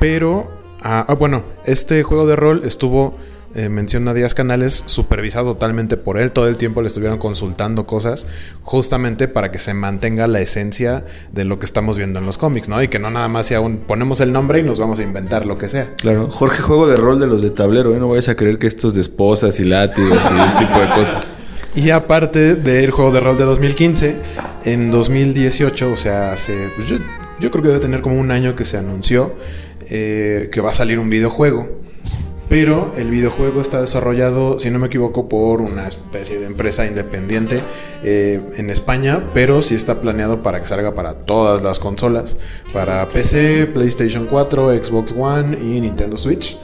pero Ah, ah, bueno, este juego de rol estuvo, eh, menciona Díaz Canales, supervisado totalmente por él. Todo el tiempo le estuvieron consultando cosas justamente para que se mantenga la esencia de lo que estamos viendo en los cómics, ¿no? Y que no nada más sea un ponemos el nombre y nos vamos a inventar lo que sea. Claro, Jorge, juego de rol de los de tablero, ¿eh? No vayas a creer que estos de esposas y látigos y este tipo de cosas. Y aparte del juego de rol de 2015, en 2018, o sea, hace, pues yo, yo creo que debe tener como un año que se anunció eh, que va a salir un videojuego. Pero el videojuego está desarrollado, si no me equivoco, por una especie de empresa independiente eh, en España, pero sí está planeado para que salga para todas las consolas, para PC, PlayStation 4, Xbox One y Nintendo Switch.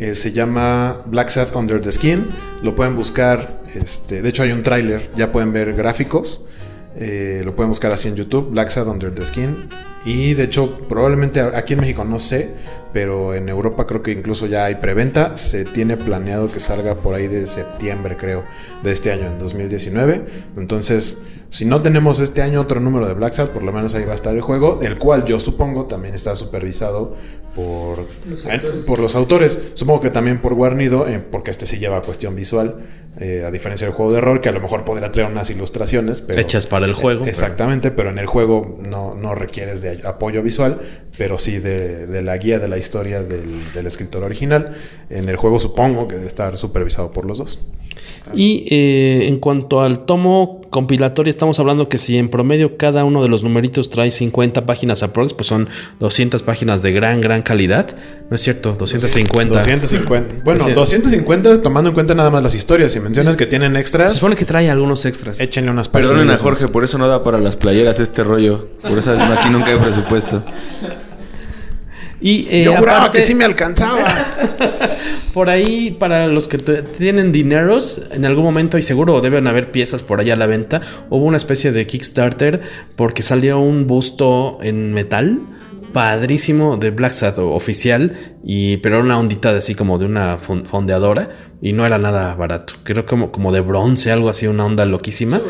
Eh, se llama Black Sad Under the Skin. Lo pueden buscar. Este, de hecho, hay un tráiler. Ya pueden ver gráficos. Eh, lo pueden buscar así en YouTube. Black Sad Under the Skin. Y de hecho, probablemente aquí en México no sé, pero en Europa creo que incluso ya hay preventa. Se tiene planeado que salga por ahí de septiembre, creo, de este año, en 2019. Entonces, si no tenemos este año otro número de Black Sad, por lo menos ahí va a estar el juego, el cual yo supongo también está supervisado por los autores, por los autores. supongo que también por Guarnido, eh, porque este sí lleva cuestión visual, eh, a diferencia del juego de rol, que a lo mejor podría traer unas ilustraciones. Pero, Hechas para el juego. Eh, exactamente, pero... en el juego no, no requieres de apoyo visual, pero sí de, de la guía de la historia del, del, escritor original. En el juego supongo que debe estar supervisado por los dos. Y eh, en cuanto al tomo compilatorio, estamos hablando que si en promedio cada uno de los numeritos trae 50 páginas aprox, pues son 200 páginas de gran, gran calidad. ¿No es cierto? 250. 250. Bueno, 250 tomando en cuenta nada más las historias. Si mencionas que tienen extras. Se supone que trae algunos extras. Échenle unas páginas. Perdonen a Jorge, por eso no da para las playeras este rollo. Por eso aquí nunca hay presupuesto. Y, eh, Yo juraba aparte, que sí me alcanzaba. [laughs] por ahí, para los que tienen dineros, en algún momento, y seguro deben haber piezas por allá a la venta, hubo una especie de Kickstarter porque salió un busto en metal padrísimo de Black Sad oficial, y, pero era una ondita de así como de una fondeadora y no era nada barato. Creo como, como de bronce, algo así, una onda loquísima.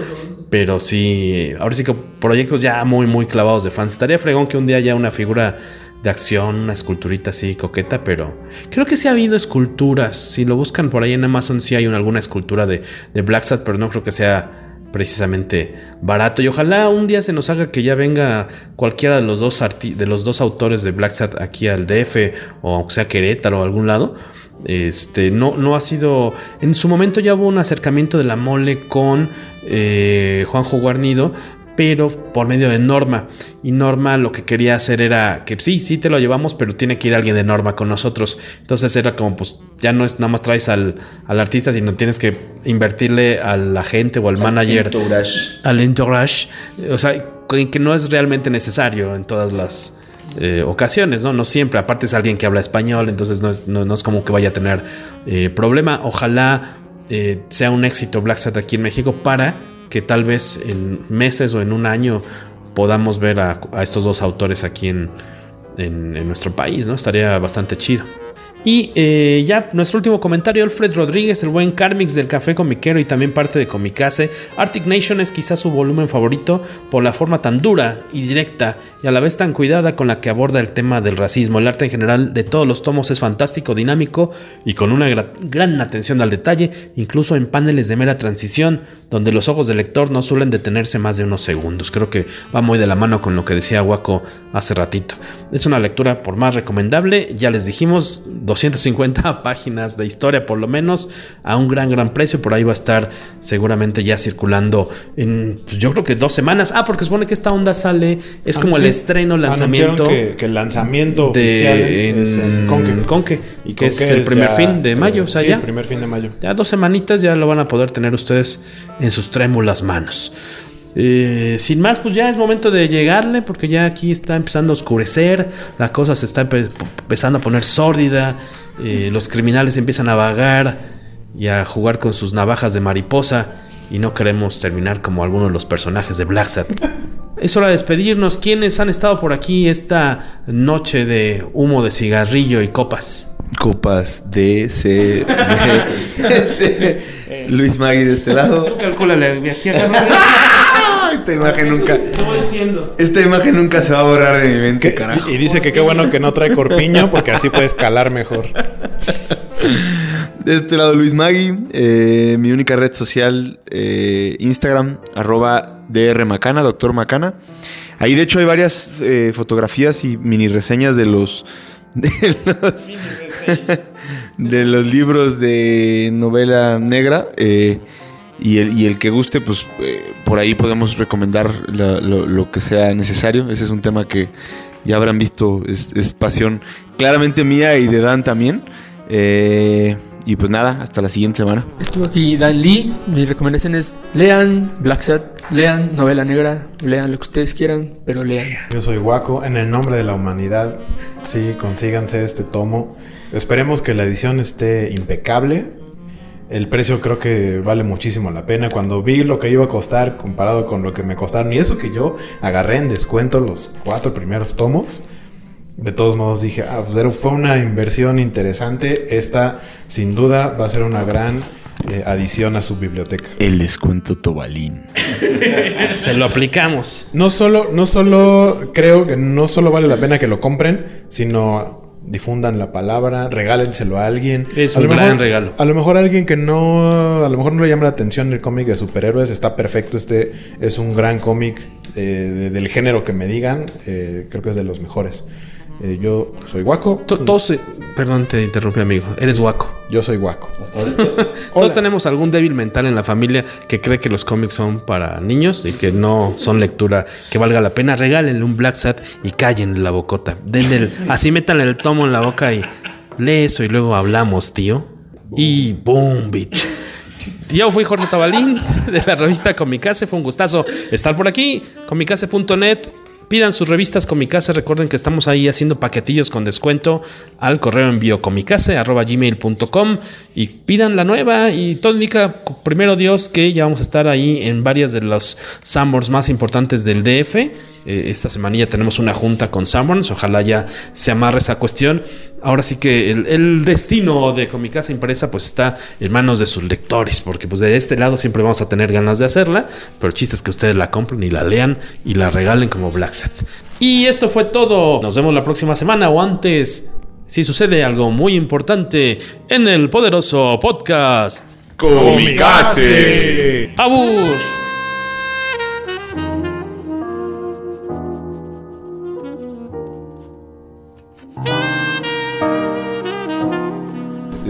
Pero sí, ahora sí que proyectos ya muy, muy clavados de fans. Estaría fregón que un día haya una figura de acción, una esculturita así coqueta, pero creo que sí ha habido esculturas. Si lo buscan por ahí en Amazon, sí hay una, alguna escultura de, de Black Sad, pero no creo que sea precisamente barato. Y ojalá un día se nos haga que ya venga cualquiera de los dos, de los dos autores de Black Sad aquí al DF, o aunque sea Querétaro o algún lado. Este, no, no ha sido. En su momento ya hubo un acercamiento de la mole con eh, Juanjo Guarnido, pero por medio de Norma. Y Norma lo que quería hacer era que sí, sí te lo llevamos, pero tiene que ir alguien de Norma con nosotros. Entonces era como, pues ya no es nada más traes al, al artista, sino tienes que invertirle al agente o al, al manager. Entourage. Al entourage. O sea, que no es realmente necesario en todas las... Eh, ocasiones, ¿no? No siempre, aparte es alguien que habla español, entonces no es, no, no es como que vaya a tener eh, problema. Ojalá eh, sea un éxito Black Sat aquí en México para que tal vez en meses o en un año podamos ver a, estos dos autores aquí en, en, nuestro país, ¿no? Estaría bastante chido. Y eh, ya nuestro último comentario, Alfred Rodríguez, el buen Carmix del Café Comiquero y también parte de Comicase. Arctic Nation es quizás su volumen favorito por la forma tan dura y directa y a la vez tan cuidada con la que aborda el tema del racismo. El arte en general de todos los tomos es fantástico, dinámico y con una gra gran atención al detalle, incluso en paneles de mera transición, donde los ojos del lector no suelen detenerse más de unos segundos. Creo que va muy de la mano con lo que decía Waco hace ratito. Es una lectura por más recomendable, ya les dijimos 250 [laughs] páginas de historia por lo menos a un gran gran precio por ahí va a estar seguramente ya circulando en pues yo creo que dos semanas ah porque supone que esta onda sale es como sí. el estreno lanzamiento que, que el lanzamiento de oficial en, es en Conque. Conque, Y que es el primer ya, fin de mayo eh, o sea sí, ya el primer fin de mayo ya dos semanitas ya lo van a poder tener ustedes en sus trémulas manos eh, sin más, pues ya es momento de llegarle, porque ya aquí está empezando a oscurecer, la cosa se está empe empezando a poner sórdida, eh, los criminales empiezan a vagar y a jugar con sus navajas de mariposa, y no queremos terminar como algunos de los personajes de Black Sat. [laughs] Es hora de despedirnos. ¿Quiénes han estado por aquí esta noche de humo de cigarrillo y copas? Copas D, C. [laughs] Este, Luis Magui de este lado. Calcúlale, aquí este [laughs] esta imagen nunca. Estoy diciendo. Esta imagen nunca se va a borrar de mi mente, carajo. Y dice que qué bueno que no trae corpiño porque así puede escalar mejor. De este lado Luis Magui, eh, mi única red social, eh, Instagram, arroba drmacana, doctor Macana. Ahí de hecho hay varias eh, fotografías y mini reseñas de los... De los, de los libros de novela negra. eh, y, el, y el que guste, pues eh, por ahí podemos recomendar la- lo, lo que sea necesario. Ese es un tema que ya habrán visto, es, es pasión claramente mía y de Dan también. Eh, y pues nada, hasta la siguiente semana. Estuvo aquí Dan Lee. Mi recomendación es lean Black Sat, lean novela negra, lean lo que ustedes quieran, pero lean. Yo soy Guaco. En el nombre de la humanidad, sí, consíganse este tomo. Esperemos que la edición esté impecable. El precio creo que vale muchísimo la pena. Cuando vi lo que iba a costar comparado con lo que me costaron, y eso que yo agarré en descuento los cuatro primeros tomos, de todos modos dije, ah, pero fue una inversión interesante. Esta, sin duda, va a ser una gran eh, adición a su biblioteca. El descuento Tobalín. [laughs] Se lo aplicamos. No solo, no solo creo que no solo vale la pena que lo compren, sino difundan la palabra, regálenselo a alguien. Es A un lo gran mejor- regalo. A lo mejor alguien que no, a lo mejor no le llama la atención el cómic de superhéroes, está perfecto. Este es un gran cómic eh, de- del género que me digan. eh, creo que es de los mejores. Eh, yo soy Guaco. To- Todos, perdón, te interrumpí, amigo. Eres guaco. Yo soy Guaco. [laughs] Todos tenemos algún débil mental en la familia que cree que los cómics son para niños y que no son lectura que valga la pena. Regálenle un Black Sat y callen la bocota. Denle el- así métanle el tomo en la boca y lee eso y luego hablamos, tío. Y boom, bitch. Yo fui Jorge Tabalín de la revista Comicase. Fue un gustazo estar por aquí. Comicase.net. Pidan sus revistas Comicase. Recuerden que estamos ahí haciendo paquetillos con descuento al correo envío comicase.gmail.com y pidan la nueva. Y todo indica, primero Dios, que ya vamos a estar ahí en varias de los Summers más importantes del DF. Eh, esta semanilla tenemos una junta con Summers. Ojalá ya se amarre esa cuestión. Ahora sí que el, el destino de Comicasa Impresa pues está en manos de sus lectores, porque pues de este lado siempre vamos a tener ganas de hacerla, pero el chiste es que ustedes la compren y la lean y la regalen como Black Sat. Y esto fue todo. Nos vemos la próxima semana o antes, si sucede algo muy importante en el poderoso podcast Comicase. ¡Abur!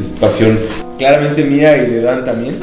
Es pasión claramente mía y de Dan también.